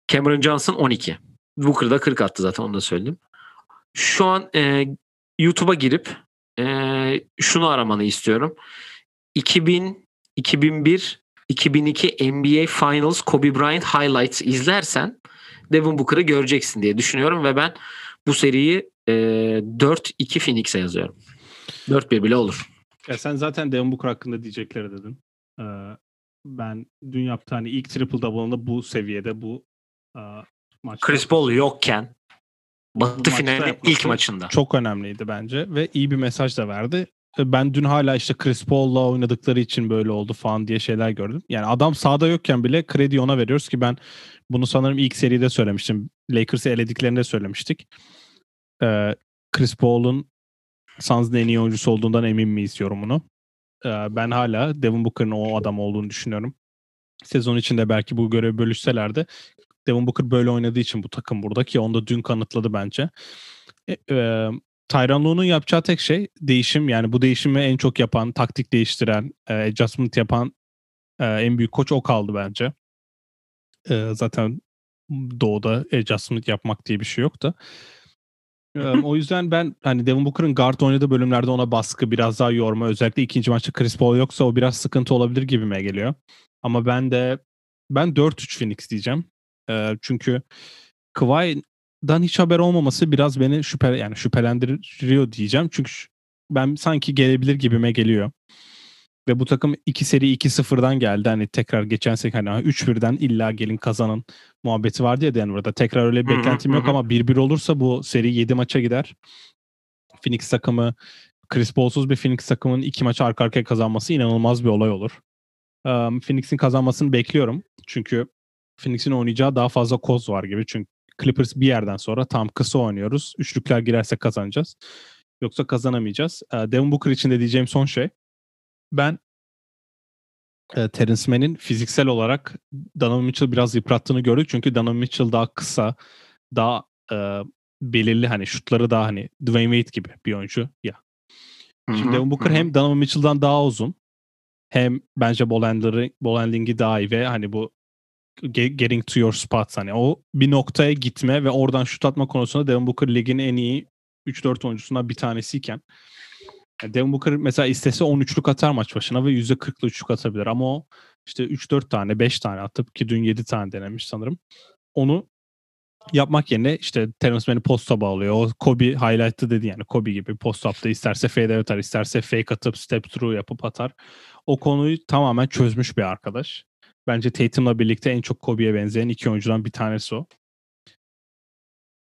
Cameron Johnson 12. Booker da 40 attı zaten onu da söyleyeyim. Şu an e, YouTube'a girip e, şunu aramanı istiyorum. 2000, 2001, 2002 NBA Finals Kobe Bryant Highlights izlersen Devin Booker'ı göreceksin diye düşünüyorum ve ben bu seriyi e, 4-2 Phoenix'e yazıyorum. 4-1 bile olur. Ya sen zaten Devin Booker hakkında diyecekleri dedin. Ee, ben dün yaptığı hani ilk triple double'ını bu seviyede bu e, maçta Chris Paul yokken Batı finali ilk maçında. Çok önemliydi bence ve iyi bir mesaj da verdi. E, Ben dün hala işte Chris Paul'la oynadıkları için böyle oldu falan diye şeyler gördüm. Yani adam sahada yokken bile kredi ona veriyoruz ki ben bunu sanırım ilk seride söylemiştim. Lakers'ı elediklerinde söylemiştik. Ee, Chris Paul'un Suns'ın en iyi oyuncusu olduğundan emin miyiz yorumunu. Ee, ben hala Devin Booker'ın o adam olduğunu düşünüyorum. Sezon içinde belki bu görevi bölüşselerdi Devin Booker böyle oynadığı için bu takım burada ki onu da dün kanıtladı bence. E, Tyronn Lue'nun yapacağı tek şey değişim. Yani bu değişimi en çok yapan, taktik değiştiren, e, adjustment yapan e, en büyük koç o kaldı bence. E, zaten doğuda adjustment yapmak diye bir şey yok da. E, (laughs) o yüzden ben hani Devin Booker'ın guard oynadığı bölümlerde ona baskı biraz daha yorma. Özellikle ikinci maçta Chris Paul yoksa o biraz sıkıntı olabilir gibime geliyor. Ama ben de ben 4-3 Phoenix diyeceğim. E, çünkü Kawhi'dan hiç haber olmaması biraz beni şüphe yani şüphelendiriyor diyeceğim. Çünkü ben sanki gelebilir gibime geliyor. Ve bu takım 2 seri 2-0'dan geldi. Hani tekrar geçen sene hani 3-1'den illa gelin kazanın muhabbeti vardı ya Denver'da. Tekrar öyle bir beklentim yok ama 1-1 olursa bu seri 7 maça gider. Phoenix takımı Chris Paul'suz bir Phoenix takımının iki maçı arka arkaya kazanması inanılmaz bir olay olur. Um, Phoenix'in kazanmasını bekliyorum. Çünkü Phoenix'in oynayacağı daha fazla koz var gibi. Çünkü Clippers bir yerden sonra tam kısa oynuyoruz. Üçlükler girerse kazanacağız. Yoksa kazanamayacağız. Ee, Devin Booker için de diyeceğim son şey. Ben e, Terence Mann'in fiziksel olarak Donovan Mitchell biraz yıprattığını gördük. Çünkü Donovan Mitchell daha kısa, daha e, belirli hani şutları daha hani Dwayne Wade gibi bir oyuncu ya. Şimdi hı, Devin Booker hı hem Donovan Mitchell'dan daha uzun hem bence ball handling'i daha iyi ve hani bu getting to your spots hani o bir noktaya gitme ve oradan şut atma konusunda Devin Booker ligin en iyi 3-4 oyuncusundan bir tanesiyken Devin Booker mesela istese 13'lük atar maç başına ve %40'lı üçlük atabilir ama o işte 3-4 tane 5 tane atıp ki dün 7 tane denemiş sanırım. Onu yapmak yerine işte Terence Mann'i posta bağlıyor. O Kobe highlight'ı dedi yani Kobe gibi post up'ta isterse fade atar, isterse fake atıp step through yapıp atar. O konuyu tamamen çözmüş bir arkadaş. Bence Tatum'la birlikte en çok Kobe'ye benzeyen iki oyuncudan bir tanesi o.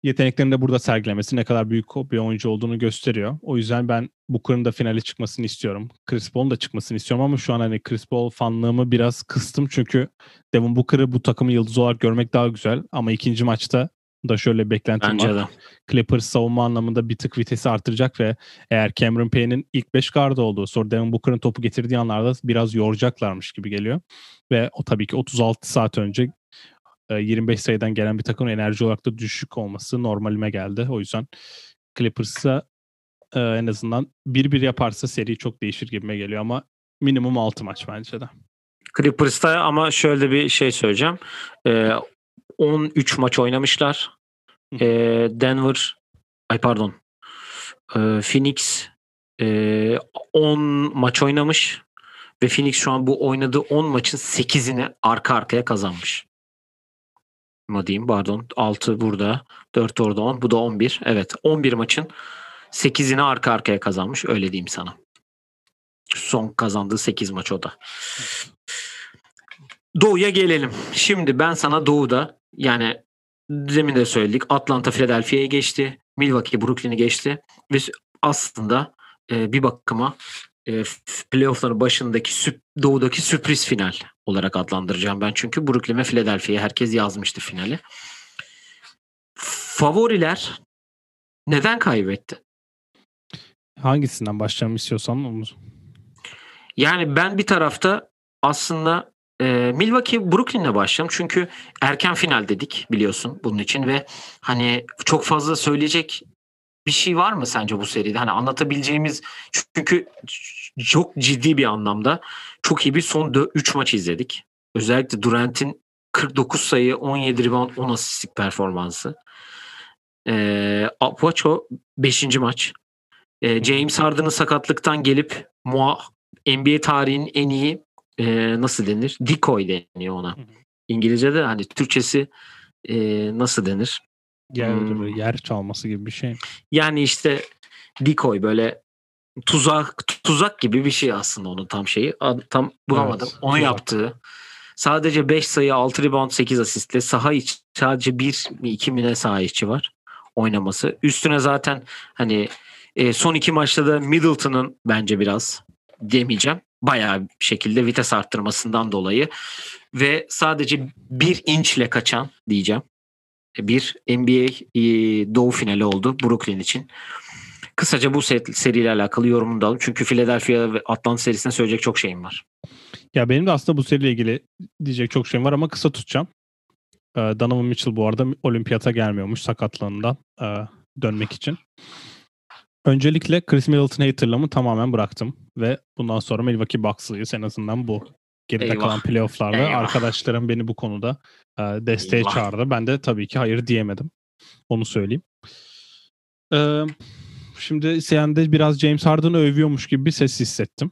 Yeteneklerini de burada sergilemesi ne kadar büyük bir oyuncu olduğunu gösteriyor. O yüzden ben Booker'ın da finale çıkmasını istiyorum. Chris Paul'un da çıkmasını istiyorum ama şu an hani Chris Paul fanlığımı biraz kıstım çünkü Devin Booker'ı bu takımın yıldızı olarak görmek daha güzel ama ikinci maçta da şöyle beklentim Bence var. de. Clippers savunma anlamında bir tık vitesi artıracak ve eğer Cameron Payne'in ilk 5 gardı olduğu sonra Devin Booker'ın topu getirdiği anlarda biraz yoracaklarmış gibi geliyor. Ve o tabii ki 36 saat önce e, 25 sayıdan gelen bir takımın enerji olarak da düşük olması normalime geldi. O yüzden Clippers'a e, en azından 1-1 yaparsa seri çok değişir gibime geliyor ama minimum 6 maç bence de. Clippers'ta ama şöyle bir şey söyleyeceğim. Ee, 13 maç oynamışlar. Ee, Denver ay pardon. Ee, Phoenix e, 10 maç oynamış ve Phoenix şu an bu oynadığı 10 maçın 8'ini arka arkaya kazanmış. Ama diyeyim pardon 6 burada 4 orada 10 bu da 11 evet 11 maçın 8'ini arka arkaya kazanmış öyle diyeyim sana. Son kazandığı 8 maç o da. Doğu'ya gelelim. Şimdi ben sana Doğu'da yani demin de söyledik Atlanta Philadelphia'ya geçti. Milwaukee Brooklyn'i geçti. Ve aslında e, bir bakıma e, playoff'ların başındaki süp, Doğu'daki sürpriz final olarak adlandıracağım ben. Çünkü Brooklyn ve Philadelphia'ya herkes yazmıştı finali. Favoriler neden kaybetti? Hangisinden başlayalım istiyorsan onu. Yani ben bir tarafta aslında e, Milwaukee Brooklyn'le başlayalım. Çünkü erken final dedik biliyorsun bunun için ve hani çok fazla söyleyecek bir şey var mı sence bu seride? Hani anlatabileceğimiz çünkü çok ciddi bir anlamda çok iyi bir son 3 maç izledik. Özellikle Durant'in 49 sayı, 17 rebound, 10 asistlik performansı. Ee, Apocho 5. maç. Ee, James Harden'ın sakatlıktan gelip NBA tarihinin en iyi e, nasıl denir? Decoy deniyor ona. Hı hı. İngilizce'de hani Türkçesi e, nasıl denir? Yer, Hmm. yer çalması gibi bir şey. Yani işte decoy böyle tuzak tuzak gibi bir şey aslında onun tam şeyi. Tam bulamadım. Evet, Onu yaptığı. Sadece 5 sayı, 6 rebound, 8 asistle saha içi sadece 1 mi 2 mi ne saha içi var. oynaması. Üstüne zaten hani e, son iki maçta da Middleton'ın bence biraz demeyeceğim. Bayağı bir şekilde vites arttırmasından dolayı ve sadece bir inçle kaçan diyeceğim. Bir NBA e, doğu finali oldu Brooklyn için. Kısaca bu seriyle alakalı yorumumu da alalım. Çünkü Philadelphia ve Atlanta serisine söyleyecek çok şeyim var. Ya benim de aslında bu seriyle ilgili diyecek çok şeyim var ama kısa tutacağım. Ee, Donovan Mitchell bu arada olimpiyata gelmiyormuş sakatlığından e, dönmek için. Öncelikle Chris Middleton haterlamı tamamen bıraktım ve bundan sonra Milwaukee Bucks'lıyız en azından bu. Geride Eyvah. kalan playofflarda Eyvah. arkadaşlarım beni bu konuda e, desteğe Eyvah. çağırdı. Ben de tabii ki hayır diyemedim. Onu söyleyeyim. Ee, şimdi sen de biraz James Harden'ı övüyormuş gibi bir ses hissettim.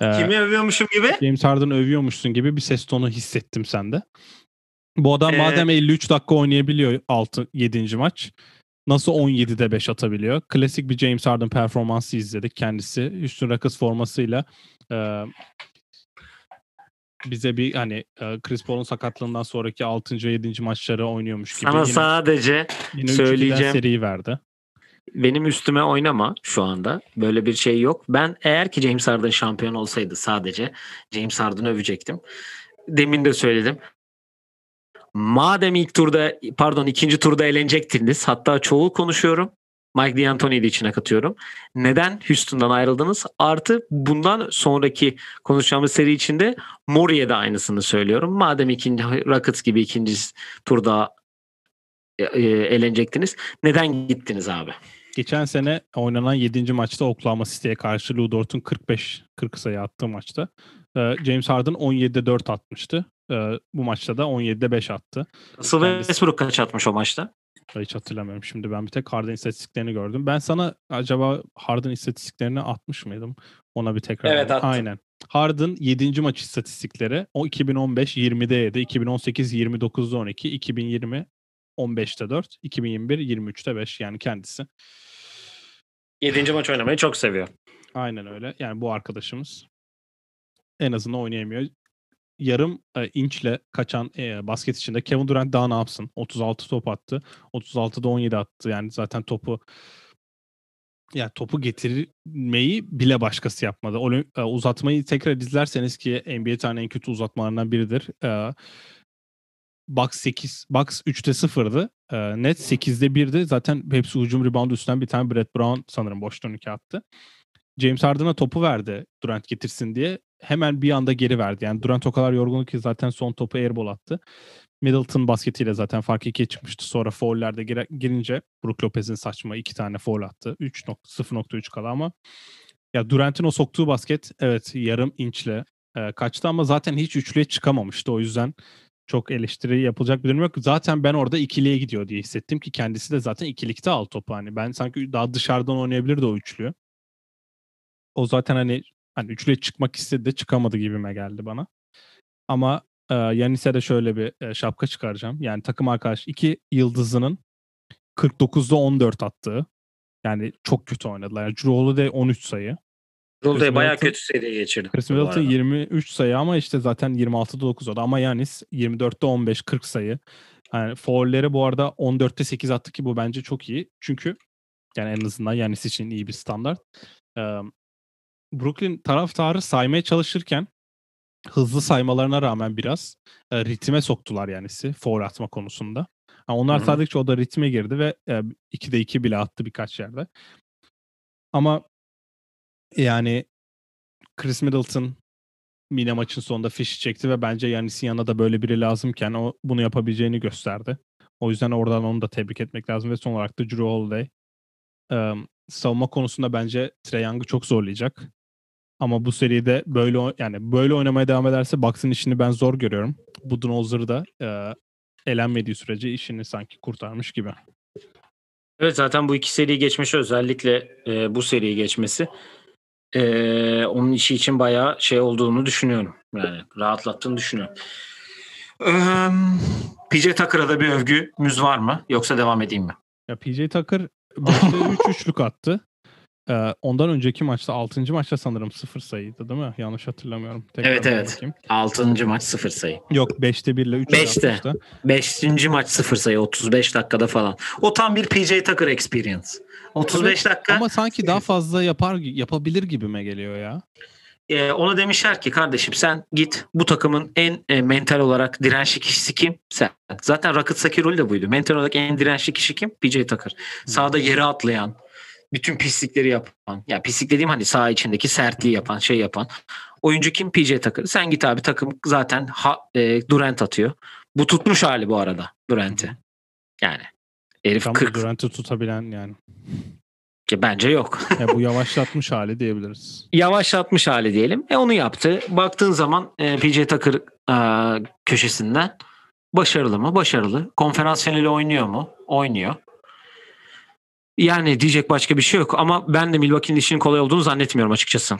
Ee, Kimi övüyormuşum gibi? James Harden'ı övüyormuşsun gibi bir ses tonu hissettim sende. Bu adam Ee, madem 53 dakika oynayabiliyor 6 7. maç nasıl 17'de 5 atabiliyor? Klasik bir James Harden performansı izledik kendisi. Houston Rockets formasıyla e, bize bir hani e, Chris Paul'un sakatlığından sonraki 6. 7. maçları oynuyormuş gibi. Sana yine, sadece yine 3-2'den söyleyeceğim. seriyi verdi. benim üstüme oynama şu anda. Böyle bir şey yok. Ben eğer ki James Harden şampiyon olsaydı sadece James Harden'ı övecektim. Demin de söyledim. Madem ilk turda pardon ikinci turda elenecektiniz hatta çoğu konuşuyorum. Mike D'Antoni'yi de içine katıyorum. Neden Houston'dan ayrıldınız? Artı bundan sonraki konuşacağımız seri içinde Murray'e de aynısını söylüyorum. Madem ikinci Rockets gibi ikinci turda e, e, elenecektiniz. Neden gittiniz abi? Geçen sene oynanan 7. maçta Oklahoma City'ye karşı Lou Dort'un 45 40 sayı attığı maçta e, James Harden 17'de 4 atmıştı. E, Bu maçta da 17'de 5 attı. Russell Kendisi- Westbrook kaç atmış o maçta? Hiç hatırlamıyorum şimdi ben bir tek Harden istatistiklerini gördüm. Ben sana acaba Harden istatistiklerini atmış mıydım? Ona bir tekrar. Evet, attın. Aynen. Harden 7. maç istatistikleri o 2015 20'de 7, 2018 29'da 12, 2020 15'te 4, 2021 23'te 5 yani kendisi. 7. maç oynamayı çok seviyor. Aynen öyle. Yani bu arkadaşımız en azından oynayamıyor. Yarım e, inçle kaçan e, basket içinde Kevin Durant daha ne yapsın? 36 top attı. 36'da 17 attı. Yani zaten topu yani topu getirmeyi bile başkası yapmadı. Olim- e, uzatmayı tekrar izlerseniz ki NBA tane en kötü uzatmalarından biridir. E, Bucks 8, Bucks 3'te 0'dı. E, net 8'de 1'di. Zaten hepsi hücum reboundu üstten bir tane Brett Brown sanırım boş dönük attı. James Harden'a topu verdi Durant getirsin diye. Hemen bir anda geri verdi. Yani Durant o kadar yorgun ki zaten son topu airball attı. Middleton basketiyle zaten fark 2'ye çıkmıştı. Sonra faullerde girince Brook Lopez'in saçma iki tane foul attı. 3 nok- 0.3 kala ama ya Durant'in o soktuğu basket evet yarım inçle e, kaçtı ama zaten hiç üçlüye çıkamamıştı. O yüzden çok eleştiri yapılacak bir durum yok. Zaten ben orada ikiliye gidiyor diye hissettim ki kendisi de zaten ikilikte al topu. Hani ben sanki daha dışarıdan oynayabilirdi o üçlüyü. O zaten hani hani üçlüye çıkmak istedi de çıkamadı gibime geldi bana. Ama e, Yanis'e de şöyle bir e, şapka çıkaracağım. Yani takım arkadaş iki yıldızının 49'da 14 attığı. Yani çok kötü oynadılar. Yani Drew Holiday 13 sayı. Rulde bayağı Middleton- kötü seriye geçirdi. Chris Middleton arada. 23 sayı ama işte zaten 26'da 9 oldu. Ama Yanis 24'te 15, 40 sayı. Yani foul'leri bu arada 14'te 8 attı ki bu bence çok iyi. Çünkü yani en azından Yanis için iyi bir standart. Ee, Brooklyn taraftarı saymaya çalışırken hızlı saymalarına rağmen biraz e, ritme soktular Yanis'i foul atma konusunda. Ha, onlar Hı hı. saydıkça o da ritme girdi ve e, 2'de 2 bile attı birkaç yerde. Ama yani Chris Middleton Mine maçın sonunda fişi çekti ve bence Yanis'in yanına da böyle biri lazımken o bunu yapabileceğini gösterdi. O yüzden oradan onu da tebrik etmek lazım ve son olarak da Drew Holiday. Ee, savunma konusunda bence Trae Young'ı çok zorlayacak. Ama bu seride böyle yani böyle oynamaya devam ederse Bucks'ın işini ben zor görüyorum. Budenholzer da e, elenmediği sürece işini sanki kurtarmış gibi. Evet zaten bu iki seriyi geçmesi özellikle e, bu seriyi geçmesi e, onun işi için bayağı şey olduğunu düşünüyorum. Yani rahatlattığını düşünüyorum. Eee, PJ Tucker'a da bir övgümüz var mı? Yoksa devam edeyim mi? Ya PJ Tucker başta 3 üçlük attı. Ee, ondan önceki maçta 6. maçta sanırım 0 sayıydı değil mi? Yanlış hatırlamıyorum. Tekrar Evet, evet. bakayım. 6. maç 0 sayı. Yok 5'te 1 ile 3 Beşte. atmıştı. 5. maç 0 sayı 35 dakikada falan. O tam bir PJ Tucker experience. 35 dakika. Ama sanki daha fazla yapar yapabilir gibime geliyor ya. Ee, ona demişler ki kardeşim sen git bu takımın en e, mental olarak dirençli kişisi kim? Sen. Zaten Rockets'taki rolü de buydu. Mental olarak en dirençli kişi kim? PJ Tucker. Sahada yere atlayan, bütün pislikleri yapan. Ya pislik dediğim hani saha içindeki sertliği yapan, şey yapan. Oyuncu kim? PJ Tucker. Sen git abi takım zaten ha, e, Durant atıyor. Bu tutmuş hali bu arada Durant'i. Yani herif Tam 40. Durant'ı tutabilen yani. Ki bence yok. (laughs) Ya bu yavaşlatmış hali diyebiliriz. yavaşlatmış hali diyelim. E onu yaptı. Baktığın zaman e, PJ Tucker e, köşesinden başarılı mı? Başarılı. Konferans finali oynuyor mu? Oynuyor. Yani diyecek başka bir şey yok ama ben de Milwaukee'nin işinin kolay olduğunu zannetmiyorum açıkçası.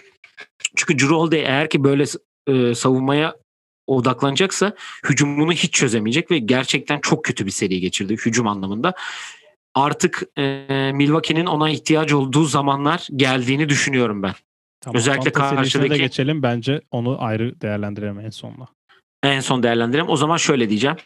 Çünkü Drew Holiday eğer ki böyle e, savunmaya odaklanacaksa hücumunu hiç çözemeyecek ve gerçekten çok kötü bir seri geçirdi hücum anlamında. Artık e, Milwaukee'nin ona ihtiyacı olduğu zamanlar geldiğini düşünüyorum ben. Tamam, Özellikle karşıdaki- geçelim. Bence onu ayrı değerlendirelim en sonunda. En son değerlendirelim. O zaman şöyle diyeceğim.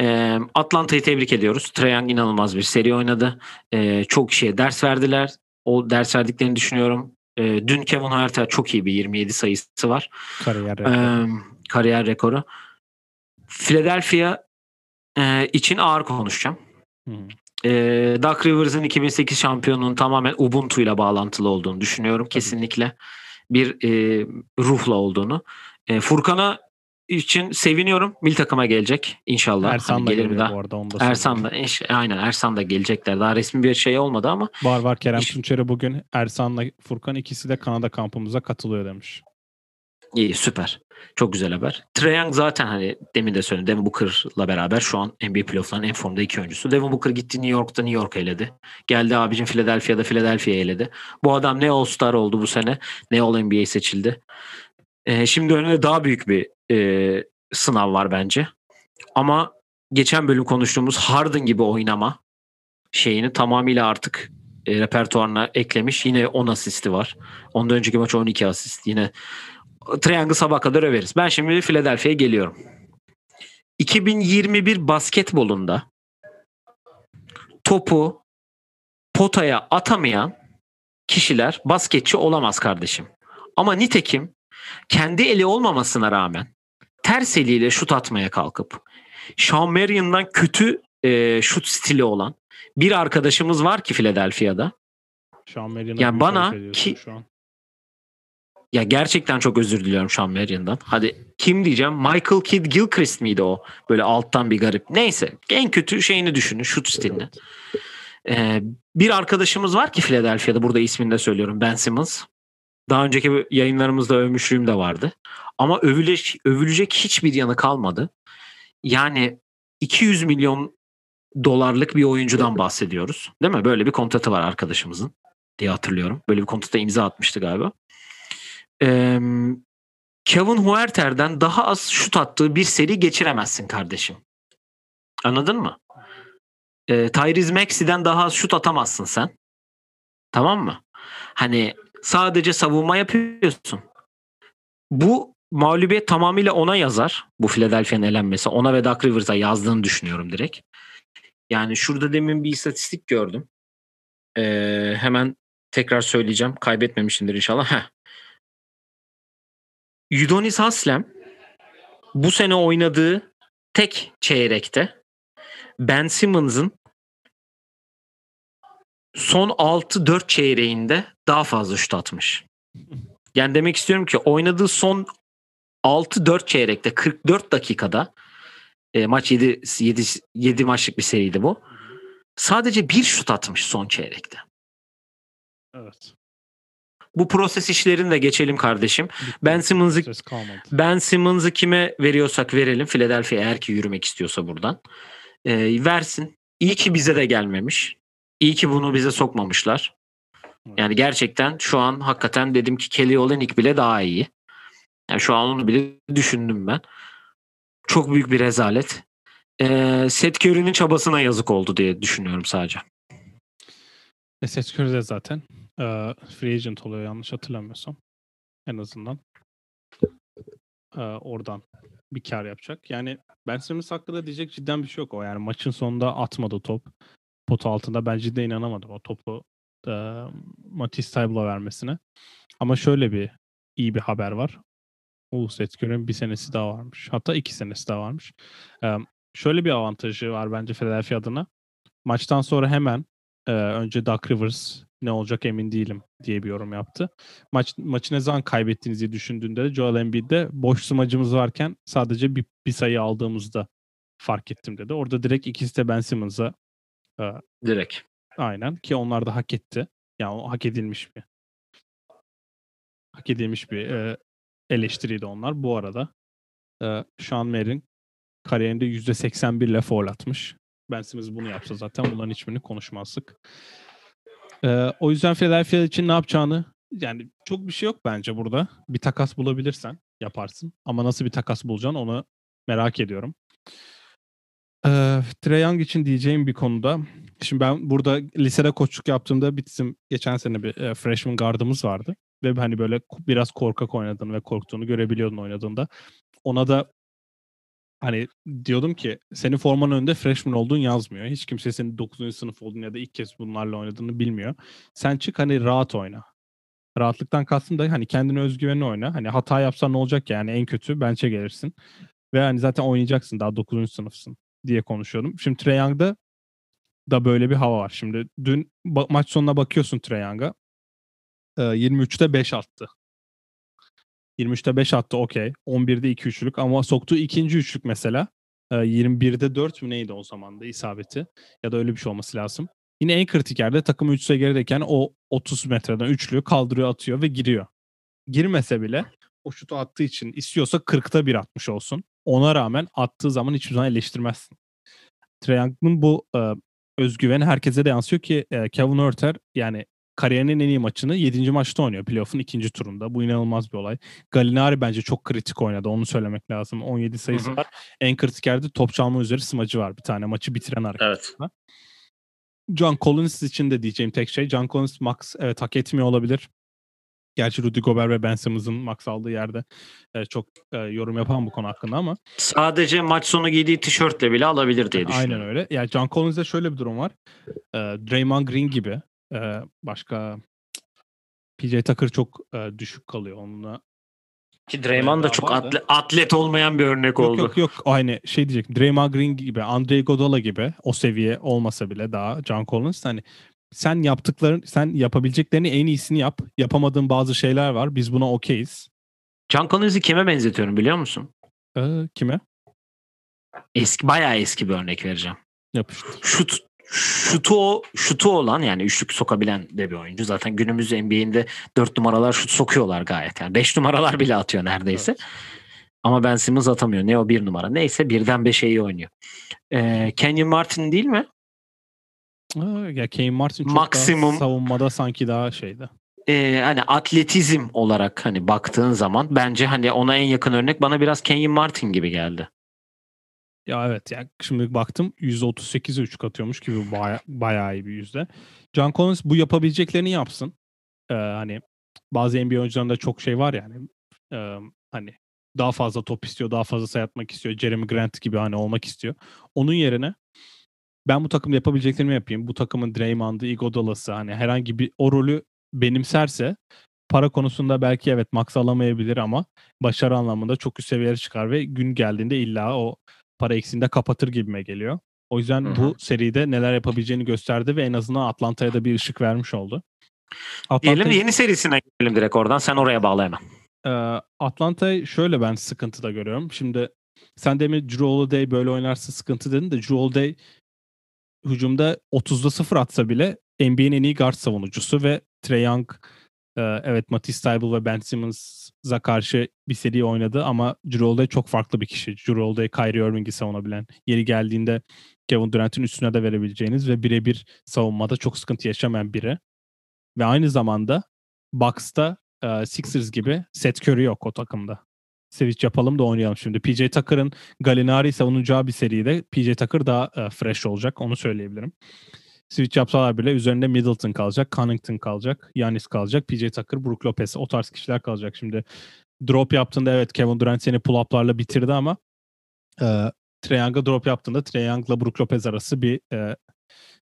Ee, Atlanta'yı tebrik ediyoruz. Trae Young inanılmaz bir seri oynadı. Ee, çok kişiye ders verdiler. O ders verdiklerini düşünüyorum. Ee, dün Kevin Huerter çok iyi bir 27 sayısı var. Kariyer. Ee, kariyer rekoru. Philadelphia e, için ağır konuşacağım. Hı. E, Doug Rivers'ın 2008 şampiyonunun tamamen Ubuntu ile bağlantılı olduğunu düşünüyorum. Kesinlikle bir e, ruhla olduğunu. E, Furkan'a için seviniyorum. Mil takıma gelecek inşallah. Ersan Hani da gelir mi daha? bu arada. Onu da Ersan da aynen Ersan da gelecekler. Daha resmi bir şey olmadı ama Var var Kerem İş- Tunçer'e bugün Ersan'la Furkan ikisi de Kanada kampımıza katılıyor demiş. iyi süper. Çok güzel haber. Trae zaten hani demin de söyledim. Devin Booker'la beraber şu an NBA playoff'ların en formda iki oyuncusu. Devin Booker gitti New York'ta New York eledi. Geldi abicim Philadelphia'da Philadelphia eledi. Bu adam ne All-Star oldu bu sene ne All-NBA seçildi. Ee, şimdi önünde daha büyük bir e, sınav var bence. Ama geçen bölüm konuştuğumuz Harden gibi oynama şeyini tamamıyla artık e, repertuarına eklemiş. Yine 10 asisti var. Ondan önceki maç 12 asist. Yine Triangle sabah kadar överiz. Ben şimdi Philadelphia'ya geliyorum. 2021 basketbolunda topu potaya atamayan kişiler basketçi olamaz kardeşim. Ama nitekim kendi eli olmamasına rağmen ters eliyle şut atmaya kalkıp Sean Marion'dan kötü e, şut stili olan bir arkadaşımız var ki Philadelphia'da. Şu an Marion'a Ya büyük bana ki- şu an. Ya gerçekten çok özür diliyorum Sean Marion'dan. Hadi kim diyeceğim? Michael Kidd Gilchrist miydi o? Böyle alttan bir garip. Neyse. En kötü şeyini düşünün. Şut stilini. Evet. Ee, bir arkadaşımız var ki Philadelphia'da. Burada ismini de söylüyorum. Ben Simmons. Daha önceki yayınlarımızda övmüşlüğüm de vardı. Ama övülecek, övülecek hiçbir yanı kalmadı. Yani 200 milyon dolarlık bir oyuncudan bahsediyoruz. Değil mi? Böyle bir kontratı var arkadaşımızın diye hatırlıyorum. Böyle bir kontrata imza atmıştı galiba. Ee, Kevin Huerter'den daha az şut attığı bir seri geçiremezsin kardeşim. Anladın mı? Ee, Tyrese Maxey'den daha az şut atamazsın sen. Tamam mı? Hani sadece savunma yapıyorsun. Bu mağlubiyet tamamıyla ona yazar. Bu Philadelphia'nın elenmesi. Ona ve Doug Rivers'a yazdığını düşünüyorum direkt. Yani şurada demin bir istatistik gördüm. Ee, hemen tekrar söyleyeceğim. Kaybetmemişimdir inşallah. Heh. Udonis Haslem bu sene oynadığı tek çeyrekte Ben Simmons'ın son 6-4 çeyreğinde daha fazla şut atmış. Yani demek istiyorum ki oynadığı son 6-4 çeyrekte 44 dakikada e, maç 7, 7, 7 maçlık bir seriydi bu. Sadece bir şut atmış son çeyrekte. Evet. Bu proses işlerini de geçelim kardeşim. Ben Simmons'ı. Ben Simmons'ı kime veriyorsak verelim. Philadelphia eğer ki yürümek istiyorsa buradan. Ee, versin. İyi ki bize de gelmemiş. İyi ki bunu bize sokmamışlar. Yani gerçekten şu an hakikaten dedim ki Kelly Olynyk bile daha iyi. Yani şu an onu bile düşündüm ben. Çok büyük bir rezalet. Ee, Seth Curry'nin çabasına yazık oldu diye düşünüyorum sadece. E, Seth Curry de zaten e, free agent oluyor yanlış hatırlamıyorsam. En azından. E, oradan bir kar yapacak. Yani Ben Simmons hakkında diyecek cidden bir şey yok o. Yani maçın sonunda atmadı top. Pot altında ben cidden inanamadım o topu e, Matisse Taibla vermesine. Ama şöyle bir iyi bir haber var. O Seth Curry'nin bir senesi daha varmış. Hatta iki senesi daha varmış. E, şöyle bir avantajı var bence Philadelphia adına. Maçtan sonra hemen e, önce Doug Rivers ne olacak emin değilim diye bir yorum yaptı. Maç maçı ne zaman kaybettiğinizi düşündüğünde de Joel Embiid'de boş smacımız varken sadece bir, bir sayı aldığımızda fark ettim dedi. Orada direkt ikisi de Ben Simmons'a e, direkt aynen ki onlar da hak etti. Yani o hak edilmiş bir hak edilmiş bir e, eleştiriydi onlar. Bu arada e, Sean Merrin kariyerinde %81 ile foul atmış. Ben Simmons bunu yapsa zaten bunların hiçbirini konuşmazdık. Ee, o yüzden Philadelphia için ne yapacağını yani çok bir şey yok bence burada. Bir takas bulabilirsen yaparsın. Ama nasıl bir takas bulacaksın onu merak ediyorum. Ee, Trey Young için diyeceğim bir konuda. Şimdi ben burada lisede koçluk yaptığımda bizim geçen sene bir e, freshman guardımız vardı. Ve hani böyle biraz korkak oynadığını ve korktuğunu görebiliyordun oynadığında. Ona da hani diyordum ki senin formanın önünde freshman olduğun yazmıyor. Hiç kimse senin 9. sınıf olduğunu ya da ilk kez bunlarla oynadığını bilmiyor. Sen çık hani rahat oyna. Rahatlıktan kastım da hani kendine özgüvenli oyna. Hani hata yapsan ne olacak yani en kötü bench'e gelirsin. Ve hani zaten oynayacaksın daha 9. sınıfsın diye konuşuyordum. Şimdi Trae Young'da da böyle bir hava var. Şimdi dün maç sonuna bakıyorsun Trae Young'a. Ee, 23'te 5 attı. 23'te 5 attı okey. 11'de 2 üçlük ama soktuğu ikinci üçlük mesela 21'de e, 4 mü neydi o zaman da isabeti ya da öyle bir şey olması lazım. Yine en kritik yerde takım 3 sayı gerideyken o 30 metreden üçlüğü kaldırıyor atıyor ve giriyor. Girmese bile o şutu attığı için istiyorsa 40'ta 1 atmış olsun. Ona rağmen attığı zaman hiçbir zaman eleştirmezsin. Triangle'ın bu e, özgüveni herkese de yansıyor ki e, Kevin Örter yani kariyerinin en iyi maçını 7. maçta oynuyor playoff'un ikinci turunda. Bu inanılmaz bir olay. Gallinari bence çok kritik oynadı. Onu söylemek lazım. 17 sayısı Hı-hı. var. En kritik yerde top çalma üzeri smacı var bir tane. Maçı bitiren hareket. Evet. John Collins için de diyeceğim tek şey. John Collins max evet hak etmiyor olabilir. Gerçi Rudy Gobert ve Ben Simmons'ın max aldığı yerde e, çok e, yorum yapan bu konu hakkında ama. Sadece maç sonu giydiği tişörtle bile alabilir diye düşünüyorum. Aynen öyle. Yani John Collins'de şöyle bir durum var. E, Draymond Green gibi Eee, başka PJ Tucker çok, eee, düşük kalıyor onunla. Ki Draymond da çok atle atlet olmayan bir örnek Yok, oldu. yok, yok. Aynı şey diyecektim. Draymond Green gibi, Andre Iguodala gibi o seviye olmasa bile daha John Collins hani sen yaptıkların sen yapabileceklerini en iyisini yap. Yapamadığın bazı şeyler var. Biz buna okeyiz. John Collins'i kime benzetiyorum biliyor musun? Eee, kime? Eski bayağı eski bir örnek vereceğim. Yapıştır. Şut şutu şutu olan yani üçlük sokabilen de bir oyuncu. Zaten günümüz NBA'inde dört numaralar şut sokuyorlar gayet. Yani beş numaralar bile atıyor neredeyse. Evet. Ama Ben Simmons atamıyor. Ne o bir numara. Neyse birden beşe iyi oynuyor. Ee, Kenyon Martin değil mi? ya Kenyon Martin çok Maksimum, daha savunmada sanki daha şeydi. E, hani atletizm olarak hani baktığın zaman bence hani ona en yakın örnek bana biraz Kenyon Martin gibi geldi. Ya evet yani şimdi baktım %38'e 3 katıyormuş gibi baya, bayağı iyi bir yüzde. John Collins bu yapabileceklerini yapsın. Ee, hani bazı NBA oyuncularında çok şey var yani e, hani daha fazla top istiyor, daha fazla sayı atmak istiyor. Jeremy Grant gibi hani olmak istiyor. Onun yerine ben bu takımda yapabileceklerimi yapayım. Bu takımın Draymond'ı, Iguodala'sı hani herhangi bir o rolü benimserse para konusunda belki evet max alamayabilir ama başarı anlamında çok üst seviyelere çıkar ve gün geldiğinde illa o para eksiğinde kapatır gibime geliyor. O yüzden Hı-hı. bu seride neler yapabileceğini gösterdi ve en azından Atlanta'ya da bir ışık vermiş oldu. Atlanta... Diyelim yeni serisine gidelim direkt oradan. Sen oraya bağla hemen. Ee, Atlanta'yı şöyle ben sıkıntıda görüyorum. Şimdi sen demin Drew Holiday böyle oynarsa sıkıntı dedin de Drew Holiday hücumda 30'da 0 atsa bile NBA'nin en iyi guard savunucusu ve Trey Young evet Matisse Thybulle ve Ben Simmons'a karşı bir seri oynadı ama Drew çok farklı bir kişi. Drew Kyrie Irving'i savunabilen. Yeri geldiğinde Kevin Durant'in üstüne de verebileceğiniz ve birebir savunmada çok sıkıntı yaşamayan biri. Ve aynı zamanda Bucks'ta e, Sixers gibi Seth Curry yok o takımda. Switch yapalım da oynayalım şimdi. PJ Tucker'ın Gallinari savunacağı bir seride PJ Tucker daha e, fresh olacak onu söyleyebilirim. Switch yapsalar bile üzerinde Middleton kalacak, Connington kalacak, Yanis kalacak, PJ Tucker, Brook Lopez o tarz kişiler kalacak. Şimdi drop yaptığında evet Kevin Durant seni pull-up'larla bitirdi ama e, Young'a drop yaptığında Young'la Brook Lopez arası bir e,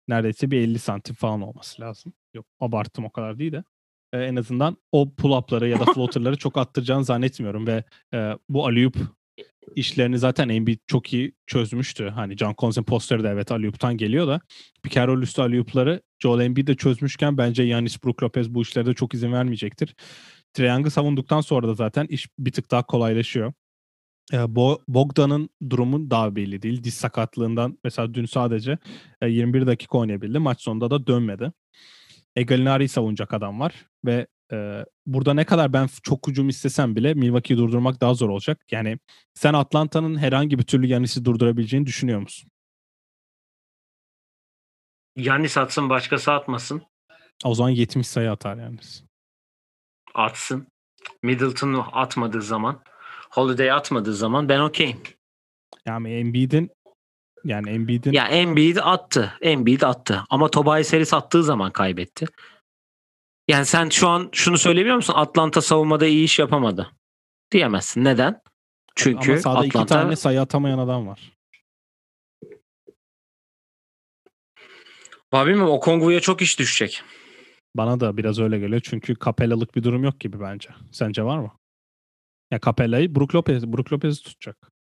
neredeyse bir 50 santim falan olması lazım. Yok abarttım o kadar değil de. E, en azından o pull-up'ları ya da (laughs) floater'ları çok attıracağını zannetmiyorum ve e, bu alley işlerini zaten Embiid çok iyi çözmüştü. Hani John Collins'in posteri de evet alley geliyor da roll üstü alley Joel Embiid de çözmüşken bence Yanis Brook Lopez bu işlerde çok izin vermeyecektir. Triang'ı savunduktan sonra da zaten iş bir tık daha kolaylaşıyor. Bogdan'ın durumu daha belli değil. Diz sakatlığından mesela dün sadece 21 dakika oynayabildi. Maç sonunda da dönmedi. Egalinari'yi savunacak adam var ve e, burada ne kadar ben çok hücum istesem bile Milwaukee'yi durdurmak daha zor olacak. Yani sen Atlanta'nın herhangi bir türlü Yanis'i durdurabileceğini düşünüyor musun? Yanis atsın başkası atmasın. O zaman 70 sayı atar Yanis. Atsın. Middleton atmadığı zaman Holiday atmadığı zaman ben okeyim. Yani Embiid'in yani Embiid'in Ya Embiid attı. Embiid attı. Ama Tobias Harris attığı zaman kaybetti. Yani sen şu an şunu söyleyebiliyor musun? Atlanta savunmada iyi iş yapamadı. Diyemezsin. Neden? Çünkü Ama sahada Atlanta... iki tane sayı atamayan adam var. Bilmiyorum o Kongu'ya çok iş düşecek. Bana da biraz öyle geliyor. Çünkü Capella'lık bir durum yok gibi bence. Sence var mı? Ya Capella'yı Brook Lopez, Brook Lopez'i tutacak.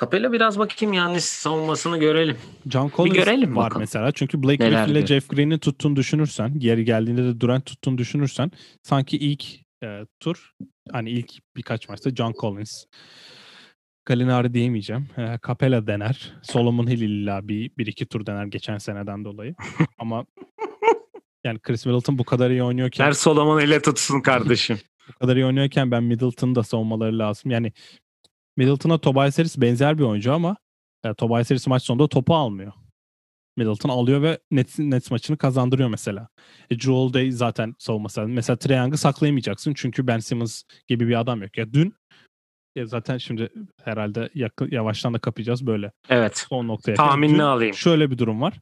Capella biraz bakayım yani savunmasını görelim. John Collins bir görelim var bakalım. mesela. Çünkü Blake Griffin ile Jeff Green'i tuttuğunu düşünürsen, geri geldiğinde de Durant tuttuğunu düşünürsen sanki ilk e, tur hani ilk birkaç maçta John Collins Galinari diyemeyeceğim. E, Capella dener. Solomon Hill illa bir, bir iki tur dener geçen seneden dolayı. (laughs) Ama yani Chris Middleton bu kadar iyi oynuyorken... Her Solomon ile tutsun kardeşim. (laughs) bu kadar iyi oynuyorken ben Middleton'ı da savunmaları lazım. Yani Middleton'a Tobias Harris benzer bir oyuncu ama yani e, Tobias Harris maç sonunda topu almıyor. Middleton alıyor ve Nets, Nets maçını kazandırıyor mesela. E, Drew Holiday zaten savunması lazım. Mesela Trae Young'ı saklayamayacaksın çünkü Ben Simmons gibi bir adam yok. Ya dün ya zaten şimdi herhalde yakın, yavaştan da kapayacağız böyle. Evet. Son noktaya. Tahminini alayım. Şöyle bir durum var.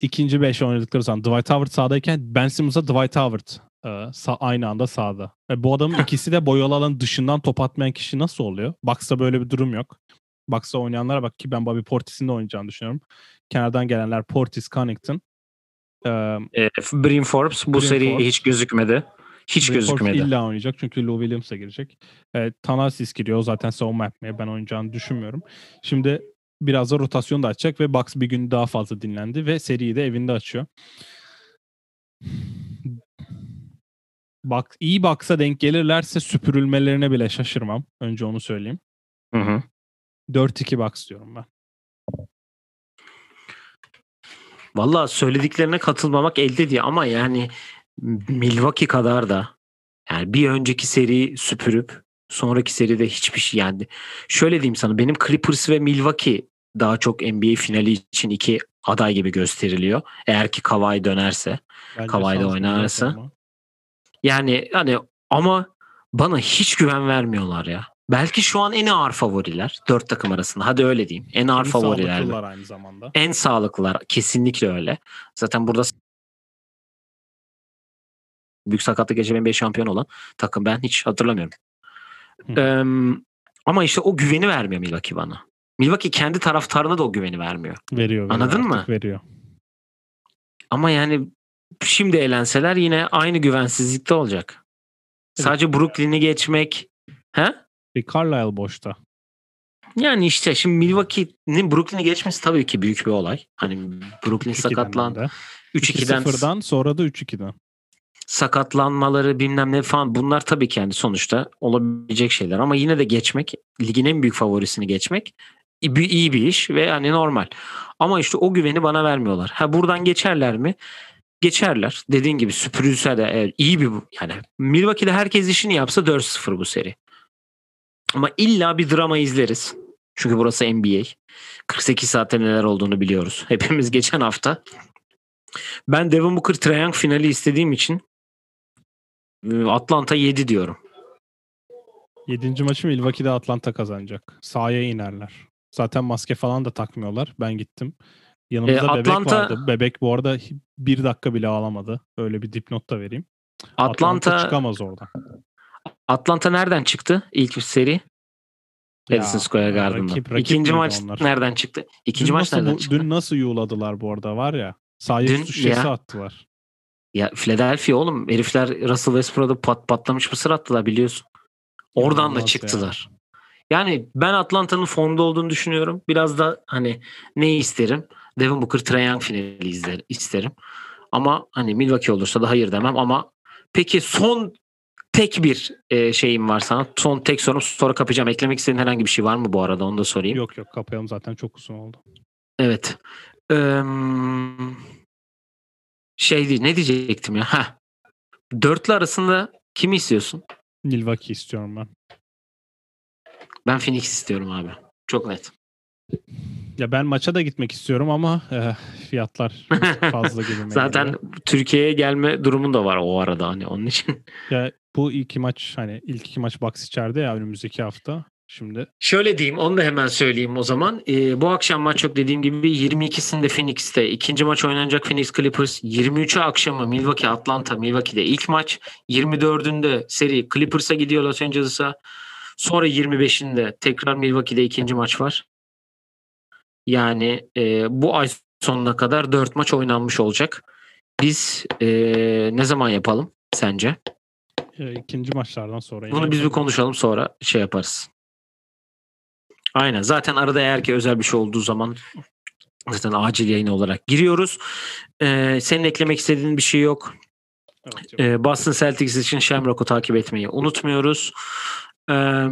İkinci beş oynadıkları zaman Dwight Howard sağdayken Ben Simmons'a Dwight Howard e, sağ, aynı anda sağda. Ve bu adamın ikisi de boyalı alanın dışından top atmayan kişi nasıl oluyor? Bucks'ta böyle bir durum yok. Bucks'ta oynayanlara bak ki ben Bobby Portis'in de oynayacağını düşünüyorum. Kenardan gelenler Portis, Connington. E, e, Brim Forbes bu Brim seri Forbes. hiç gözükmedi. Hiç Brim gözükmedi. Forbes illa oynayacak çünkü Lou Williams'a girecek. E, Tanasis giriyor. Zaten savunma yapmaya ben oynayacağını düşünmüyorum. Şimdi biraz da rotasyon da açacak ve Bucks bir gün daha fazla dinlendi ve seriyi de evinde açıyor. Bak iyi Bucks'a denk gelirlerse süpürülmelerine bile şaşırmam. Önce onu söyleyeyim. Hı hı. 4-2 Bucks diyorum ben. Valla söylediklerine katılmamak elde diye ama yani Milwaukee kadar da yani bir önceki seri süpürüp sonraki seride hiçbir şey yani şöyle diyeyim sana benim Clippers ve Milwaukee daha çok NBA finali için iki aday gibi gösteriliyor. Eğer ki Kawhi dönerse, Kawhi de oynarsa. Yani hani ama bana hiç güven vermiyorlar ya. Belki şu an en ağır favoriler dört takım arasında. Hadi öyle diyeyim. En ağır en favoriler. Sağlıklılar aynı zamanda. En sağlıklılar kesinlikle öyle. Zaten burada büyük sakatlık geçiren bir şampiyon olan takım ben hiç hatırlamıyorum. Ee, ama işte o güveni vermiyor Milwaukee bana. Milwaukee kendi taraftarına da o güveni vermiyor. Veriyor. veriyor Anladın mı? Veriyor. Ama yani şimdi eğlenseler yine aynı güvensizlikte olacak. Evet. Sadece Brooklyn'i geçmek. He? Bir Carlisle boşta. Yani işte şimdi Milwaukee'nin Brooklyn'i geçmesi tabii ki büyük bir olay. Hani Brooklyn sakatlan 3-2'den 2-0'dan sonra da 3-2'den sakatlanmaları bilmem ne falan bunlar tabii ki yani sonuçta olabilecek şeyler ama yine de geçmek ligin en büyük favorisini geçmek iyi bir iş ve hani normal. Ama işte o güveni bana vermiyorlar. Ha buradan geçerler mi? Geçerler. Dediğin gibi süpürülse de evet, iyi bir yani Milwaukee'de herkes işini yapsa 4-0 bu seri. Ama illa bir drama izleriz. Çünkü burası NBA. 48 saatte neler olduğunu biliyoruz. (laughs) Hepimiz geçen hafta ben Devin Booker Young finali istediğim için ıı, Atlanta 7 diyorum. 7. maçı Milwaukee'de Atlanta kazanacak. Sahaya inerler. Zaten maske falan da takmıyorlar. Ben gittim. Yanımızda E, bebek Atlanta- vardı. Bebek bu arada bir dakika bile ağlamadı. Öyle bir dipnot da vereyim. Atlanta çıkamaz oradan. Atlanta nereden çıktı ilk seri? Madison Square Garden'dan. rakip- rakip İkinci maç onlar? nereden çıktı? İkinci Dün maç nasıl, nereden bu- çıktı? dün nasıl yuğladılar bu arada var ya. Sahaya Dün su şişesi ya. attılar. Ya Philadelphia oğlum herifler Russell Westbrook'a pat, patlamış mısır attılar biliyorsun. Oradan da İnanılmaz ya. çıktılar. Yani ben Atlanta'nın formda olduğunu düşünüyorum. Biraz da hani ne isterim? Devin Booker Trae Young finali izler, isterim. Ama hani Milwaukee olursa da hayır demem ama peki son tek bir e, şeyim var sana. Son tek sorum sonra kapayacağım. Eklemek istediğin herhangi bir şey var mı bu arada? Onu da sorayım. Yok yok kapayalım zaten çok uzun oldu. Evet. Eee, şey değil, ne diyecektim ya? Heh. Dörtlü arasında kimi istiyorsun? Milwaukee istiyorum ben. Ben Phoenix istiyorum abi. Çok net. Ya ben maça da gitmek istiyorum ama eh, fiyatlar (laughs) fazla gibi. Zaten Türkiye'ye gelme durumun da var o arada hani onun için. (laughs) Ya bu iki maç hani ilk iki maç box içeride ya önümüzdeki hafta. Şimdi Şöyle diyeyim onu da hemen söyleyeyim o zaman. Ee, bu akşam maç yok dediğim gibi 22'sinde Phoenix'te. ikinci maç oynanacak Phoenix Clippers. 23'ü akşamı Milwaukee Atlanta. Milwaukee'de ilk maç. 24'ünde seri Clippers'a gidiyor Los Angeles'a. Sonra 25'inde tekrar Milwaukee'de ikinci maç var. Yani e, bu ay sonuna kadar 4 maç oynanmış olacak. Biz e, ne zaman yapalım sence? eh, ikinci maçlardan sonra. Bunu biz bir konuşalım sonra şey yaparız. Aynen. Zaten arada eğer ki özel bir şey olduğu zaman zaten acil yayın olarak giriyoruz. Ee, senin eklemek istediğin bir şey yok. Evet. Ee, Boston Celtics için Shamrock'u takip etmeyi unutmuyoruz. Ee,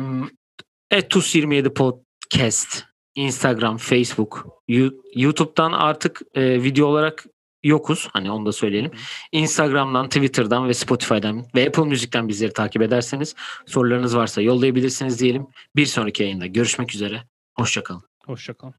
Etus 27 Podcast Instagram, Facebook, YouTube'dan artık e, video olarak yokuz. Hani onu da söyleyelim. Instagram'dan, Twitter'dan ve Spotify'dan ve Apple Müzik'ten bizleri takip ederseniz sorularınız varsa yollayabilirsiniz diyelim. Bir sonraki yayında görüşmek üzere. Hoşçakalın. Hoşça kal.